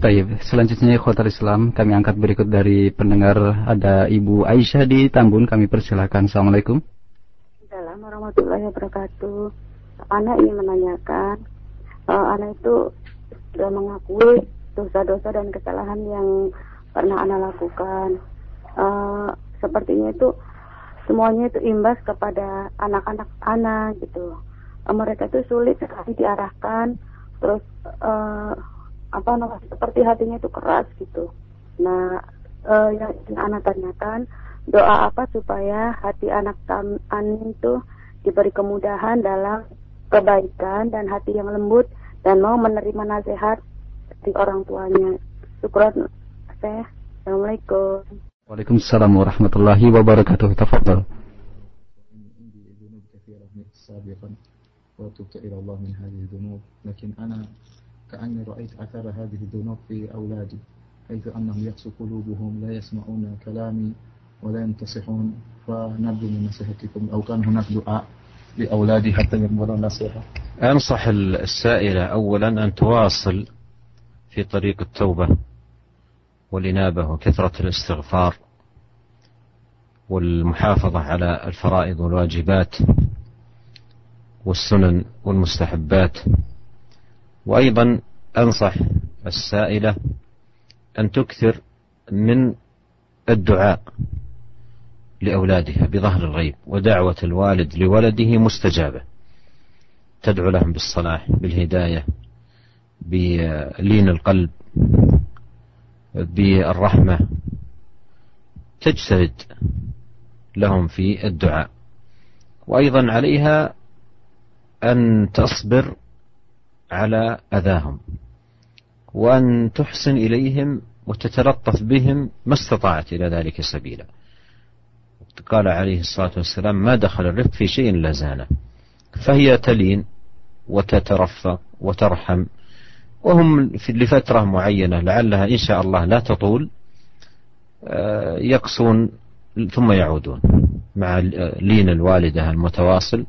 Baik, selanjutnya Khotar Islam kami angkat berikut dari pendengar ada Ibu Aisyah di Tambun kami persilakan. Assalamualaikum. Warahmatullahi wabarakatuh. Anak ingin menanyakan, uh, anak itu sudah mengakui dosa-dosa dan kesalahan yang pernah anak lakukan. Uh, sepertinya itu semuanya itu imbas kepada anak-anak anak gitu. Uh, mereka itu sulit sekali diarahkan, terus uh, apa namanya seperti hatinya itu keras gitu. Nah, uh, yang anak tanyakan doa apa supaya hati anak kami itu diberi kemudahan dalam kebaikan dan hati yang lembut dan mau menerima nasihat dari orang tuanya. Syukran saya. Assalamualaikum. Waalaikumsalam warahmatullahi wabarakatuh. Tafadhal. وتبت إلى الله من هذه الذنوب لكن أنا كأني رأيت أثر هذه الذنوب في أولادي حيث أنهم يقسو قلوبهم لا يسمعون كلامي ولا ينتصحون فنرجو من نصيحتكم أو كان هناك دعاء لأولادي حتى يقبلوا النصيحة. أنصح السائلة أولا أن تواصل في طريق التوبة والإنابة وكثرة الاستغفار والمحافظة على الفرائض والواجبات والسنن والمستحبات. وأيضا أنصح السائلة أن تكثر من الدعاء. لأولادها بظهر الغيب ودعوة الوالد لولده مستجابة. تدعو لهم بالصلاح بالهداية بلين القلب بالرحمة. تجتهد لهم في الدعاء. وأيضا عليها أن تصبر على أذاهم وأن تحسن إليهم وتتلطف بهم ما استطاعت إلى ذلك سبيلا. قال عليه الصلاة والسلام ما دخل الرفق في شيء إلا زانه فهي تلين وتترفق وترحم وهم في لفترة معينة لعلها إن شاء الله لا تطول آه، يقسون ثم يعودون مع لين الوالدة المتواصل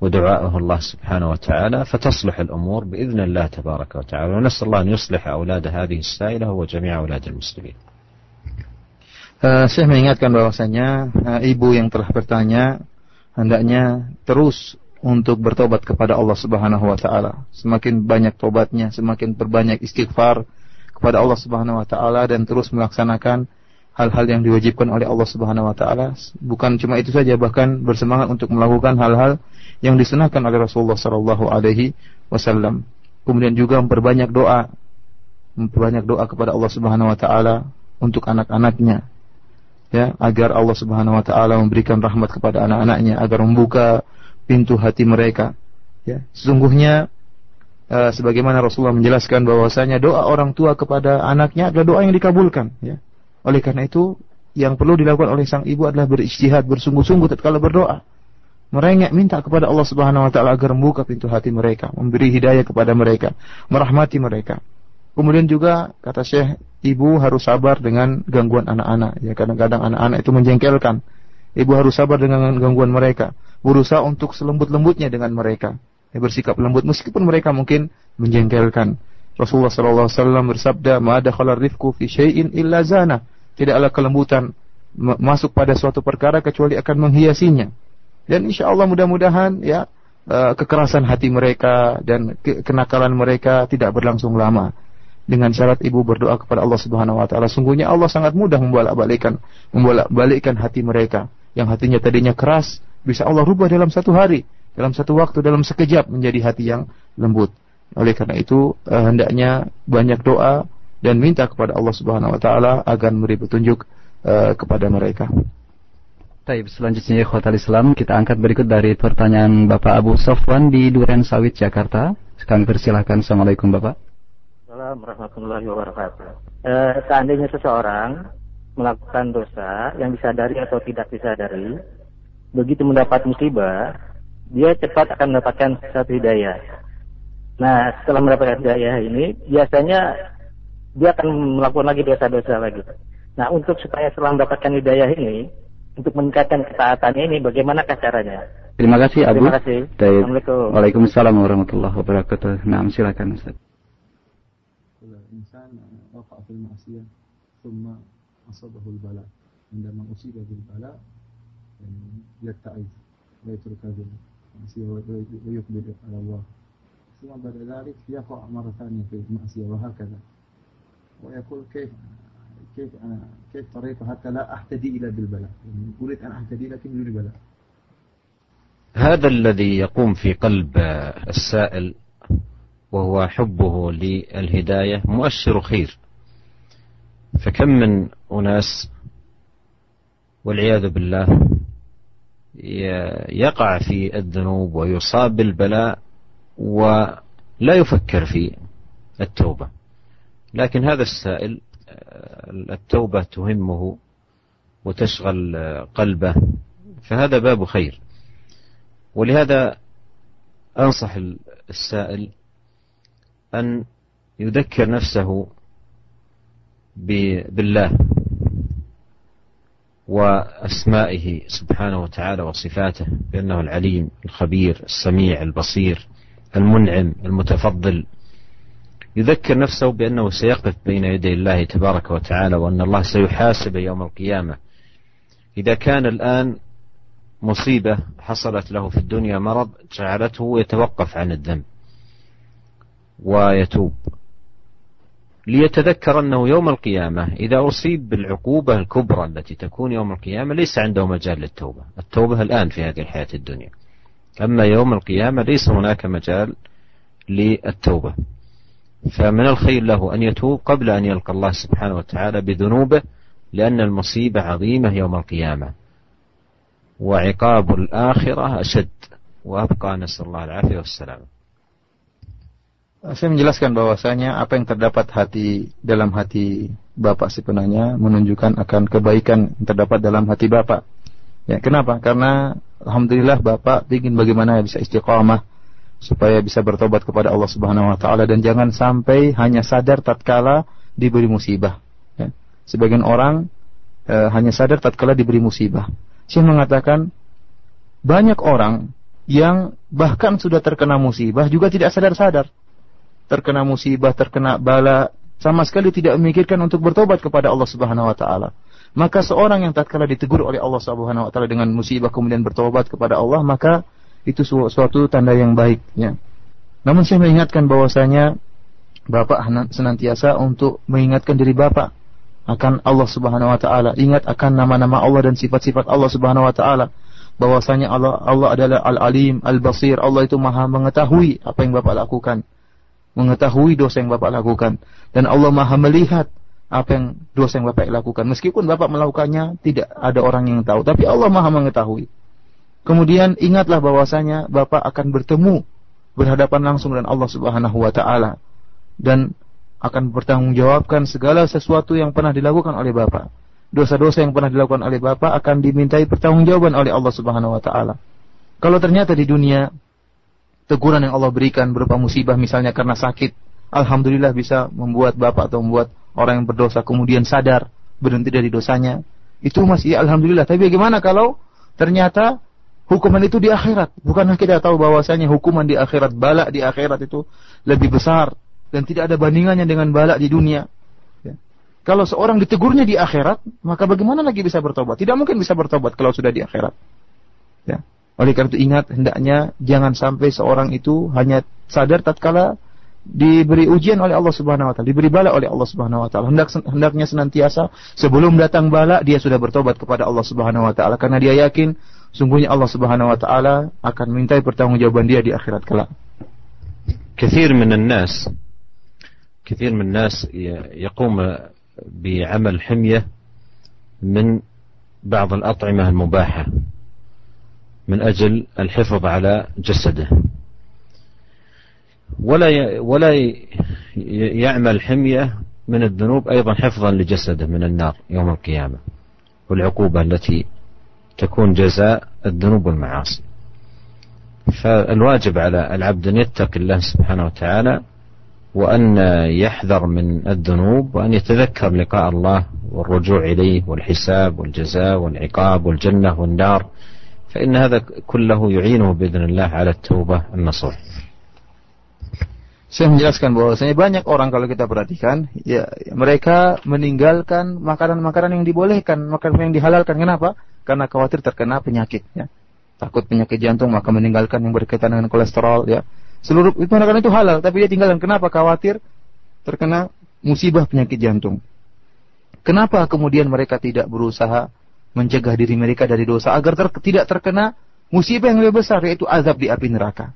ودعائه الله سبحانه وتعالى فتصلح الأمور بإذن الله تبارك وتعالى. ونسأل الله أن يصلح أولاد هذه السائلة وجميع أولاد المسلمين. Uh, saya mengingatkan bahwasanya uh, ibu yang telah bertanya hendaknya terus untuk bertobat kepada Allah Subhanahu wa taala. Semakin banyak tobatnya, semakin berbanyak istighfar kepada Allah Subhanahu wa taala dan terus melaksanakan hal-hal yang diwajibkan oleh Allah Subhanahu wa taala. Bukan cuma itu saja bahkan bersemangat untuk melakukan hal-hal yang disunahkan oleh Rasulullah sallallahu alaihi wasallam. Kemudian juga memperbanyak doa memperbanyak doa kepada Allah Subhanahu wa taala untuk anak-anaknya ya agar Allah Subhanahu wa taala memberikan rahmat kepada anak-anaknya agar membuka pintu hati mereka ya sesungguhnya uh, sebagaimana Rasulullah menjelaskan bahwasanya doa orang tua kepada anaknya adalah doa yang dikabulkan ya. Oleh karena itu yang perlu dilakukan oleh sang ibu adalah berijtihad, bersungguh-sungguh tatkala berdoa. Merengek minta kepada Allah Subhanahu wa taala agar membuka pintu hati mereka, memberi hidayah kepada mereka, merahmati mereka. Kemudian juga kata Syekh, ibu harus sabar dengan gangguan anak-anak. Ya kadang-kadang anak-anak itu menjengkelkan. Ibu harus sabar dengan gangguan mereka, berusaha untuk selembut-lembutnya dengan mereka. Ya, bersikap lembut meskipun mereka mungkin menjengkelkan. Rasulullah wasallam bersabda, "Ma dakhala rifqu fi syai'in illa zana." Tidaklah kelembutan masuk pada suatu perkara kecuali akan menghiasinya. Dan insya Allah mudah-mudahan ya eh, kekerasan hati mereka dan kenakalan mereka tidak berlangsung lama. Dengan syarat ibu berdoa kepada Allah Subhanahu wa taala. Sungguhnya Allah sangat mudah membolak-balikkan membolak-balikkan hati mereka yang hatinya tadinya keras bisa Allah rubah dalam satu hari, dalam satu waktu, dalam sekejap menjadi hati yang lembut. Oleh karena itu eh, hendaknya banyak doa dan minta kepada Allah Subhanahu wa taala agar memberi petunjuk uh, kepada mereka. Taib, selanjutnya Khotal Islam kita angkat berikut dari pertanyaan Bapak Abu Sofwan di Duren Sawit Jakarta. Kami persilahkan. Assalamualaikum Bapak. Assalamualaikum warahmatullahi wabarakatuh. E, seandainya seseorang melakukan dosa yang disadari atau tidak disadari, begitu mendapat musibah, dia cepat akan mendapatkan satu hidayah. Nah, setelah mendapatkan hidayah ini, biasanya dia akan melakukan lagi dosa-dosa lagi. Nah, untuk supaya setelah mendapatkan hidayah ini, untuk meningkatkan ketaatan ini, bagaimana caranya? Terima kasih Abu. Terima kasih. Assalamualaikum. Waalaikumsalam warahmatullahi wabarakatuh. Nah, silakan Ustaz. ثم أصابه البلاء. عندما أصيب بالبلاء يتعظ ويترك هذه المعصية ويقبل على الله. ثم بعد ذلك يقع مرة ثانية في المعصية وهكذا. ويقول كيف كيف أنا كيف طريقة حتى لا أحتدي إلى بالبلاء؟ يعني أريد أن أحتدي لكن بدون بلاء. هذا الذي يقوم في قلب السائل وهو حبه للهداية مؤشر خير. فكم من أناس والعياذ بالله يقع في الذنوب ويصاب بالبلاء ولا يفكر في التوبة. لكن هذا السائل التوبة تهمه وتشغل قلبه فهذا باب خير. ولهذا أنصح السائل أن يذكر نفسه بالله وأسمائه سبحانه وتعالى وصفاته بأنه العليم الخبير السميع البصير المنعم المتفضل. يذكر نفسه بأنه سيقف بين يدي الله تبارك وتعالى وأن الله سيحاسب يوم القيامة. إذا كان الآن مصيبة حصلت له في الدنيا مرض جعلته يتوقف عن الذنب ويتوب. ليتذكر أنه يوم القيامة إذا أصيب بالعقوبة الكبرى التي تكون يوم القيامة ليس عنده مجال للتوبة. التوبة الآن في هذه الحياة الدنيا. أما يوم القيامة ليس هناك مجال للتوبة. فمن الخير له أن يتوب قبل أن يلقى الله سبحانه وتعالى بذنوبه لأن المصيبة عظيمة يوم القيامة. وعقاب الآخرة أشد. وأبقى نسأل الله العافية والسلامة. Saya menjelaskan bahwasanya apa yang terdapat hati dalam hati Bapak si penanya menunjukkan akan kebaikan yang terdapat dalam hati Bapak. Ya, kenapa? Karena alhamdulillah Bapak ingin bagaimana bisa istiqamah supaya bisa bertobat kepada Allah Subhanahu wa taala dan jangan sampai hanya sadar tatkala diberi musibah. Ya. Sebagian orang e, hanya sadar tatkala diberi musibah. Saya mengatakan banyak orang yang bahkan sudah terkena musibah juga tidak sadar-sadar terkena musibah, terkena bala, sama sekali tidak memikirkan untuk bertobat kepada Allah Subhanahu wa taala. Maka seorang yang tatkala ditegur oleh Allah Subhanahu wa taala dengan musibah kemudian bertobat kepada Allah, maka itu suatu tanda yang baik ya. Namun saya mengingatkan bahwasanya Bapak senantiasa untuk mengingatkan diri Bapak akan Allah Subhanahu wa taala, ingat akan nama-nama Allah dan sifat-sifat Allah Subhanahu wa taala. Bahwasanya Allah Allah adalah Al-Alim, Al-Basir. Allah itu Maha mengetahui apa yang Bapak lakukan mengetahui dosa yang Bapak lakukan dan Allah Maha melihat apa yang dosa yang Bapak lakukan. Meskipun Bapak melakukannya tidak ada orang yang tahu, tapi Allah Maha mengetahui. Kemudian ingatlah bahwasanya Bapak akan bertemu berhadapan langsung dengan Allah Subhanahu wa taala dan akan bertanggungjawabkan segala sesuatu yang pernah dilakukan oleh Bapak. Dosa-dosa yang pernah dilakukan oleh Bapak akan dimintai pertanggungjawaban oleh Allah Subhanahu wa taala. Kalau ternyata di dunia teguran yang Allah berikan berupa musibah misalnya karena sakit, alhamdulillah bisa membuat Bapak atau membuat orang yang berdosa kemudian sadar berhenti dari dosanya. Itu masih alhamdulillah. Tapi bagaimana kalau ternyata hukuman itu di akhirat? Bukankah kita tahu bahwasanya hukuman di akhirat, balak di akhirat itu lebih besar dan tidak ada bandingannya dengan balak di dunia. Ya. Kalau seorang ditegurnya di akhirat, maka bagaimana lagi bisa bertobat? Tidak mungkin bisa bertobat kalau sudah di akhirat. Ya. Oleh karena itu ingat hendaknya jangan sampai seorang itu hanya sadar tatkala diberi ujian oleh Allah Subhanahu wa taala, diberi bala oleh Allah Subhanahu wa taala. Hendak hendaknya senantiasa sebelum datang bala dia sudah bertobat kepada Allah Subhanahu wa taala karena dia yakin sungguhnya Allah Subhanahu wa taala akan mintai pertanggungjawaban dia di akhirat kelak. كثير من الناس كثير من الناس يقوم بعمل حمية من بعض الأطعمة المباحة من أجل الحفظ على جسده. ولا ولا يعمل حمية من الذنوب أيضا حفظا لجسده من النار يوم القيامة والعقوبة التي تكون جزاء الذنوب والمعاصي. فالواجب على العبد أن يتقي الله سبحانه وتعالى وأن يحذر من الذنوب وأن يتذكر لقاء الله والرجوع إليه والحساب والجزاء والعقاب والجنة والنار. فإن هذا كله يعينه بإذن الله على التوبة النصوح Saya menjelaskan bahwasanya banyak orang kalau kita perhatikan, ya mereka meninggalkan makanan-makanan yang dibolehkan, makanan yang dihalalkan. Kenapa? Karena khawatir terkena penyakit. Ya. Takut penyakit jantung, maka meninggalkan yang berkaitan dengan kolesterol. Ya. Seluruh itu makanan itu halal, tapi dia tinggalkan. Kenapa? Khawatir terkena musibah penyakit jantung. Kenapa kemudian mereka tidak berusaha mencegah diri mereka dari dosa agar ter tidak terkena musibah yang lebih besar yaitu azab di api neraka?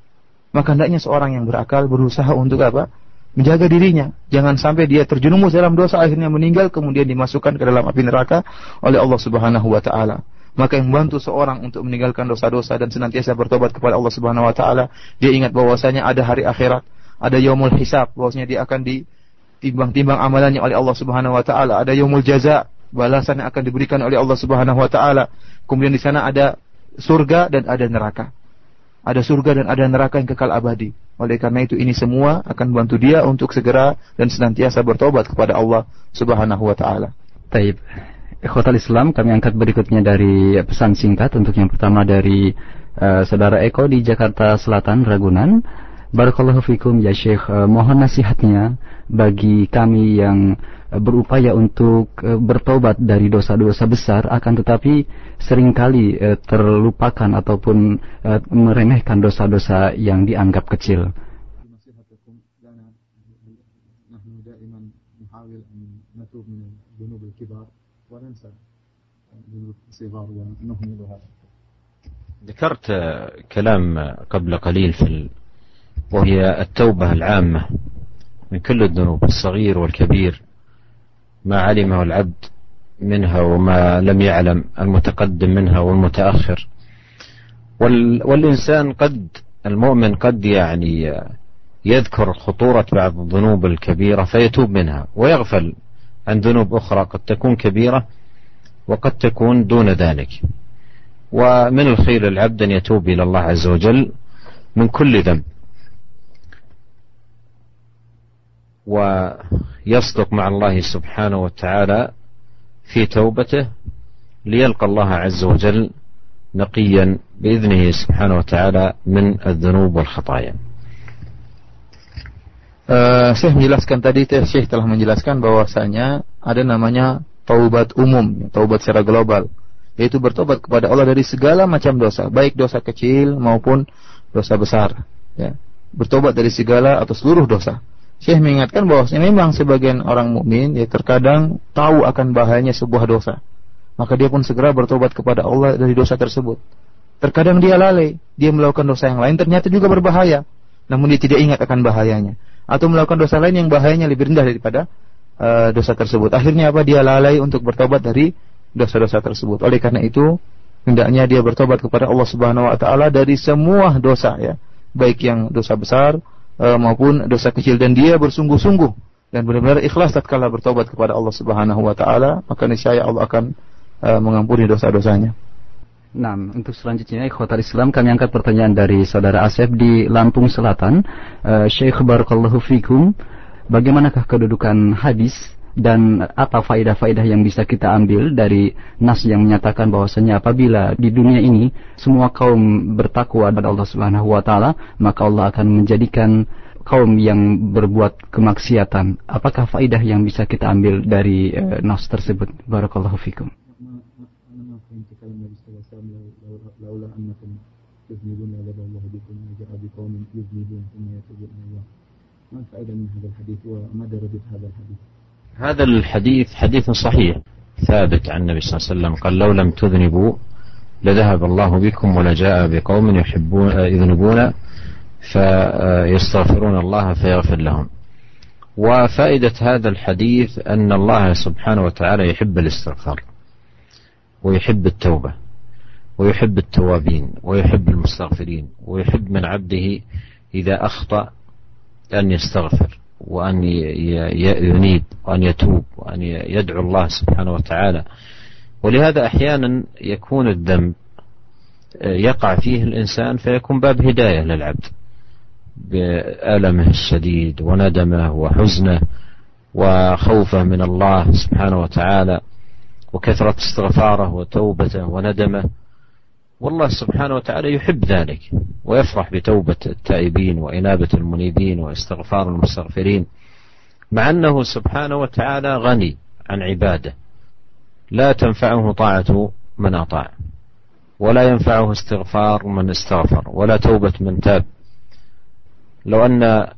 Maka hendaknya seorang yang berakal berusaha untuk apa? Menjaga dirinya. Jangan sampai dia terjerumus dalam dosa akhirnya meninggal kemudian dimasukkan ke dalam api neraka oleh Allah Subhanahu wa taala maka yang membantu seorang untuk meninggalkan dosa-dosa dan senantiasa bertobat kepada Allah Subhanahu wa taala, dia ingat bahwasanya ada hari akhirat, ada yaumul hisab, bahwasanya dia akan ditimbang-timbang amalannya oleh Allah Subhanahu wa taala, ada yaumul jaza, balasan yang akan diberikan oleh Allah Subhanahu wa taala. Kemudian di sana ada surga dan ada neraka. Ada surga dan ada neraka yang kekal abadi. Oleh karena itu ini semua akan membantu dia untuk segera dan senantiasa bertobat kepada Allah Subhanahu wa taala. Taib. Ikhwatal Islam kami angkat berikutnya dari pesan singkat untuk yang pertama dari uh, saudara Eko di Jakarta Selatan Ragunan. Barakallahu fikum ya Syekh, uh, mohon nasihatnya bagi kami yang berupaya untuk uh, bertobat dari dosa-dosa besar akan tetapi seringkali uh, terlupakan ataupun uh, meremehkan dosa-dosa yang dianggap kecil. وننسى الصغار ونهملها ذكرت كلام قبل قليل في ال... وهي التوبة العامة من كل الذنوب الصغير والكبير ما علمه العبد منها وما لم يعلم المتقدم منها والمتأخر. وال... والإنسان قد المؤمن قد يعني يذكر خطورة بعض الذنوب الكبيرة فيتوب منها ويغفل عن ذنوب أخرى قد تكون كبيرة وقد تكون دون ذلك. ومن الخير للعبد أن يتوب إلى الله عز وجل من كل ذنب. ويصدق مع الله سبحانه وتعالى في توبته ليلقى الله عز وجل نقيا باذنه سبحانه وتعالى من الذنوب والخطايا. Uh, Syekh menjelaskan tadi Syekh telah menjelaskan bahwasanya ada namanya taubat umum, taubat secara global, yaitu bertobat kepada Allah dari segala macam dosa, baik dosa kecil maupun dosa besar, ya. Bertobat dari segala atau seluruh dosa. Syekh mengingatkan bahwasanya memang sebagian orang mukmin ya terkadang tahu akan bahayanya sebuah dosa. Maka dia pun segera bertobat kepada Allah dari dosa tersebut. Terkadang dia lalai, dia melakukan dosa yang lain ternyata juga berbahaya, namun dia tidak ingat akan bahayanya atau melakukan dosa lain yang bahayanya lebih rendah daripada uh, dosa tersebut. Akhirnya apa? Dia lalai untuk bertobat dari dosa-dosa tersebut. Oleh karena itu, hendaknya dia bertobat kepada Allah Subhanahu wa taala dari semua dosa ya. baik yang dosa besar uh, maupun dosa kecil dan dia bersungguh-sungguh dan benar-benar ikhlas tatkala bertobat kepada Allah Subhanahu wa taala, maka niscaya Allah akan uh, mengampuni dosa-dosanya. Nah, untuk selanjutnya ikhwatal Islam kami angkat pertanyaan dari saudara Asep di Lampung Selatan. Uh, Syekh Barakallahu Fikum, bagaimanakah kedudukan hadis dan apa faedah-faedah yang bisa kita ambil dari nas yang menyatakan bahwasanya apabila di dunia ini semua kaum bertakwa kepada Allah Subhanahu wa taala, maka Allah akan menjadikan kaum yang berbuat kemaksiatan. Apakah faedah yang bisa kita ambil dari uh, nas tersebut? Barakallahu fikum. هذا الحديث حديث صحيح ثابت عن النبي صلى الله عليه وسلم قال لو لم تذنبوا لذهب الله بكم ولجاء بقوم يحبون يذنبون فيستغفرون الله فيغفر لهم. وفائدة هذا الحديث أن الله سبحانه وتعالى يحب الاستغفار ويحب التوبة ويحب التوابين ويحب المستغفرين ويحب من عبده إذا أخطأ أن يستغفر. وأن ينيب وأن يتوب وأن يدعو الله سبحانه وتعالى. ولهذا أحيانا يكون الذنب يقع فيه الإنسان فيكون باب هداية للعبد بألمه الشديد وندمه وحزنه وخوفه من الله سبحانه وتعالى وكثرة استغفاره وتوبته وندمه. والله سبحانه وتعالى يحب ذلك ويفرح بتوبة التائبين وإنابة المنيبين واستغفار المستغفرين مع أنه سبحانه وتعالى غني عن عباده. لا تنفعه طاعة من أطاع ولا ينفعه استغفار من استغفر ولا توبة من تاب لو أن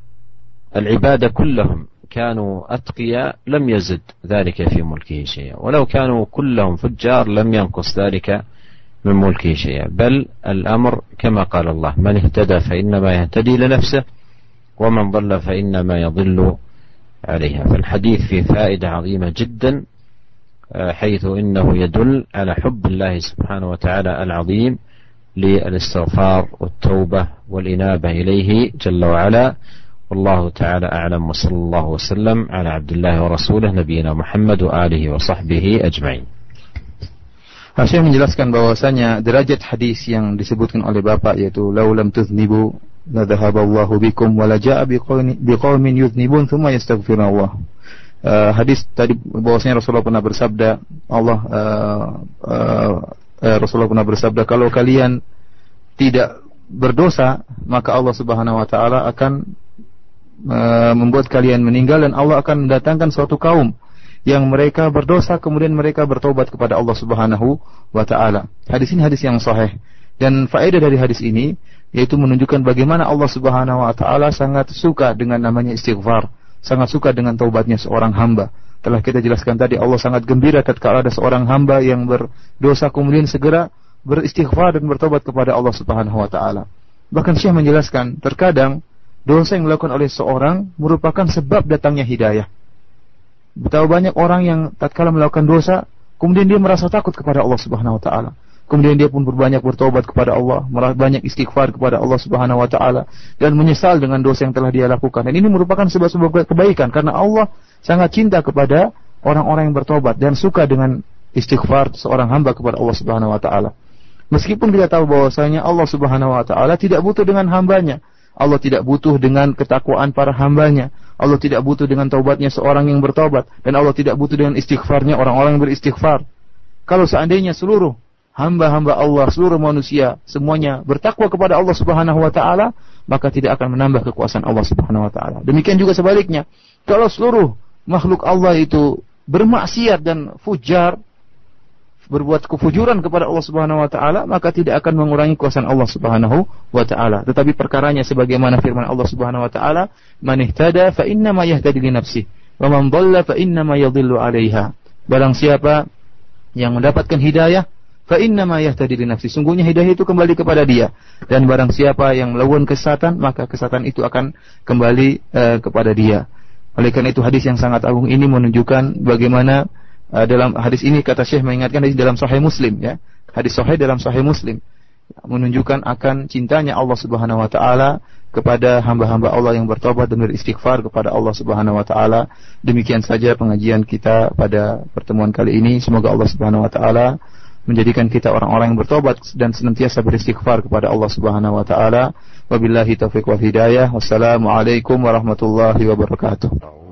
العباد كلهم كانوا أتقياء لم يزد ذلك في ملكه شيئا ولو كانوا كلهم فجار لم ينقص ذلك من ملكه شيئا. بل الأمر كما قال الله من اهتدى فإنما يهتدي لنفسه ومن ضل فإنما يضل عليها. فالحديث فيه فائدة عظيمة جدا حيث إنه يدل على حب الله سبحانه وتعالى العظيم للاستغفار والتوبة والإنابة إليه جل وعلا. والله تعالى أعلم وصلى الله وسلم على عبد الله ورسوله نبينا محمد وآله وصحبه أجمعين. Syekh menjelaskan bahwasanya derajat hadis yang disebutkan oleh Bapak yaitu laulam tuznibu la bikum wa la jaa biqaumin yuznibun thumma yastaghfirullah. Uh, hadis tadi bahwasanya Rasulullah pernah bersabda Allah uh, uh, uh, Rasulullah pernah bersabda kalau kalian tidak berdosa maka Allah Subhanahu wa taala akan membuat kalian meninggal dan Allah akan mendatangkan suatu kaum yang mereka berdosa kemudian mereka bertobat kepada Allah Subhanahu wa taala. Hadis ini hadis yang sahih dan faedah dari hadis ini yaitu menunjukkan bagaimana Allah Subhanahu wa taala sangat suka dengan namanya istighfar, sangat suka dengan taubatnya seorang hamba. Telah kita jelaskan tadi Allah sangat gembira tatkala ada seorang hamba yang berdosa kemudian segera beristighfar dan bertobat kepada Allah Subhanahu wa taala. Bahkan Syekh menjelaskan terkadang dosa yang dilakukan oleh seorang merupakan sebab datangnya hidayah. Betapa banyak orang yang tatkala melakukan dosa, kemudian dia merasa takut kepada Allah Subhanahu wa taala. Kemudian dia pun berbanyak bertobat kepada Allah, banyak istighfar kepada Allah Subhanahu wa taala dan menyesal dengan dosa yang telah dia lakukan. Dan ini merupakan sebab-sebab kebaikan karena Allah sangat cinta kepada orang-orang yang bertobat dan suka dengan istighfar seorang hamba kepada Allah Subhanahu wa taala. Meskipun kita tahu bahwasanya Allah Subhanahu wa taala tidak butuh dengan hambanya, Allah tidak butuh dengan ketakwaan para hambanya. Allah tidak butuh dengan taubatnya seorang yang bertobat. Dan Allah tidak butuh dengan istighfarnya orang-orang yang beristighfar. Kalau seandainya seluruh hamba-hamba Allah, seluruh manusia, semuanya bertakwa kepada Allah subhanahu wa ta'ala, maka tidak akan menambah kekuasaan Allah subhanahu wa ta'ala. Demikian juga sebaliknya. Kalau seluruh makhluk Allah itu bermaksiat dan fujar, berbuat kefujuran kepada Allah Subhanahu wa taala maka tidak akan mengurangi kuasa Allah Subhanahu wa taala. Tetapi perkaranya sebagaimana firman Allah Subhanahu wa taala man ihtada fa inna ma yahtadi li nafsi wa man dhalla fa inna ma yadhillu 'alaiha. Barang siapa yang mendapatkan hidayah fa inna ma yahtadi li nafsi. Sungguhnya hidayah itu kembali kepada dia. Dan barang siapa yang melakukan kesesatan maka kesesatan itu akan kembali uh, kepada dia. Oleh karena itu hadis yang sangat agung ini menunjukkan bagaimana Uh, dalam hadis ini kata Syekh mengingatkan hadis dalam Sahih Muslim ya. Hadis Sahih dalam Sahih Muslim menunjukkan akan cintanya Allah Subhanahu wa taala kepada hamba-hamba Allah yang bertobat dan beristighfar kepada Allah Subhanahu wa taala. Demikian saja pengajian kita pada pertemuan kali ini. Semoga Allah Subhanahu wa taala menjadikan kita orang-orang yang bertobat dan senantiasa beristighfar kepada Allah Subhanahu wa taala. Wabillahi taufiq wal hidayah. Wassalamualaikum warahmatullahi wabarakatuh.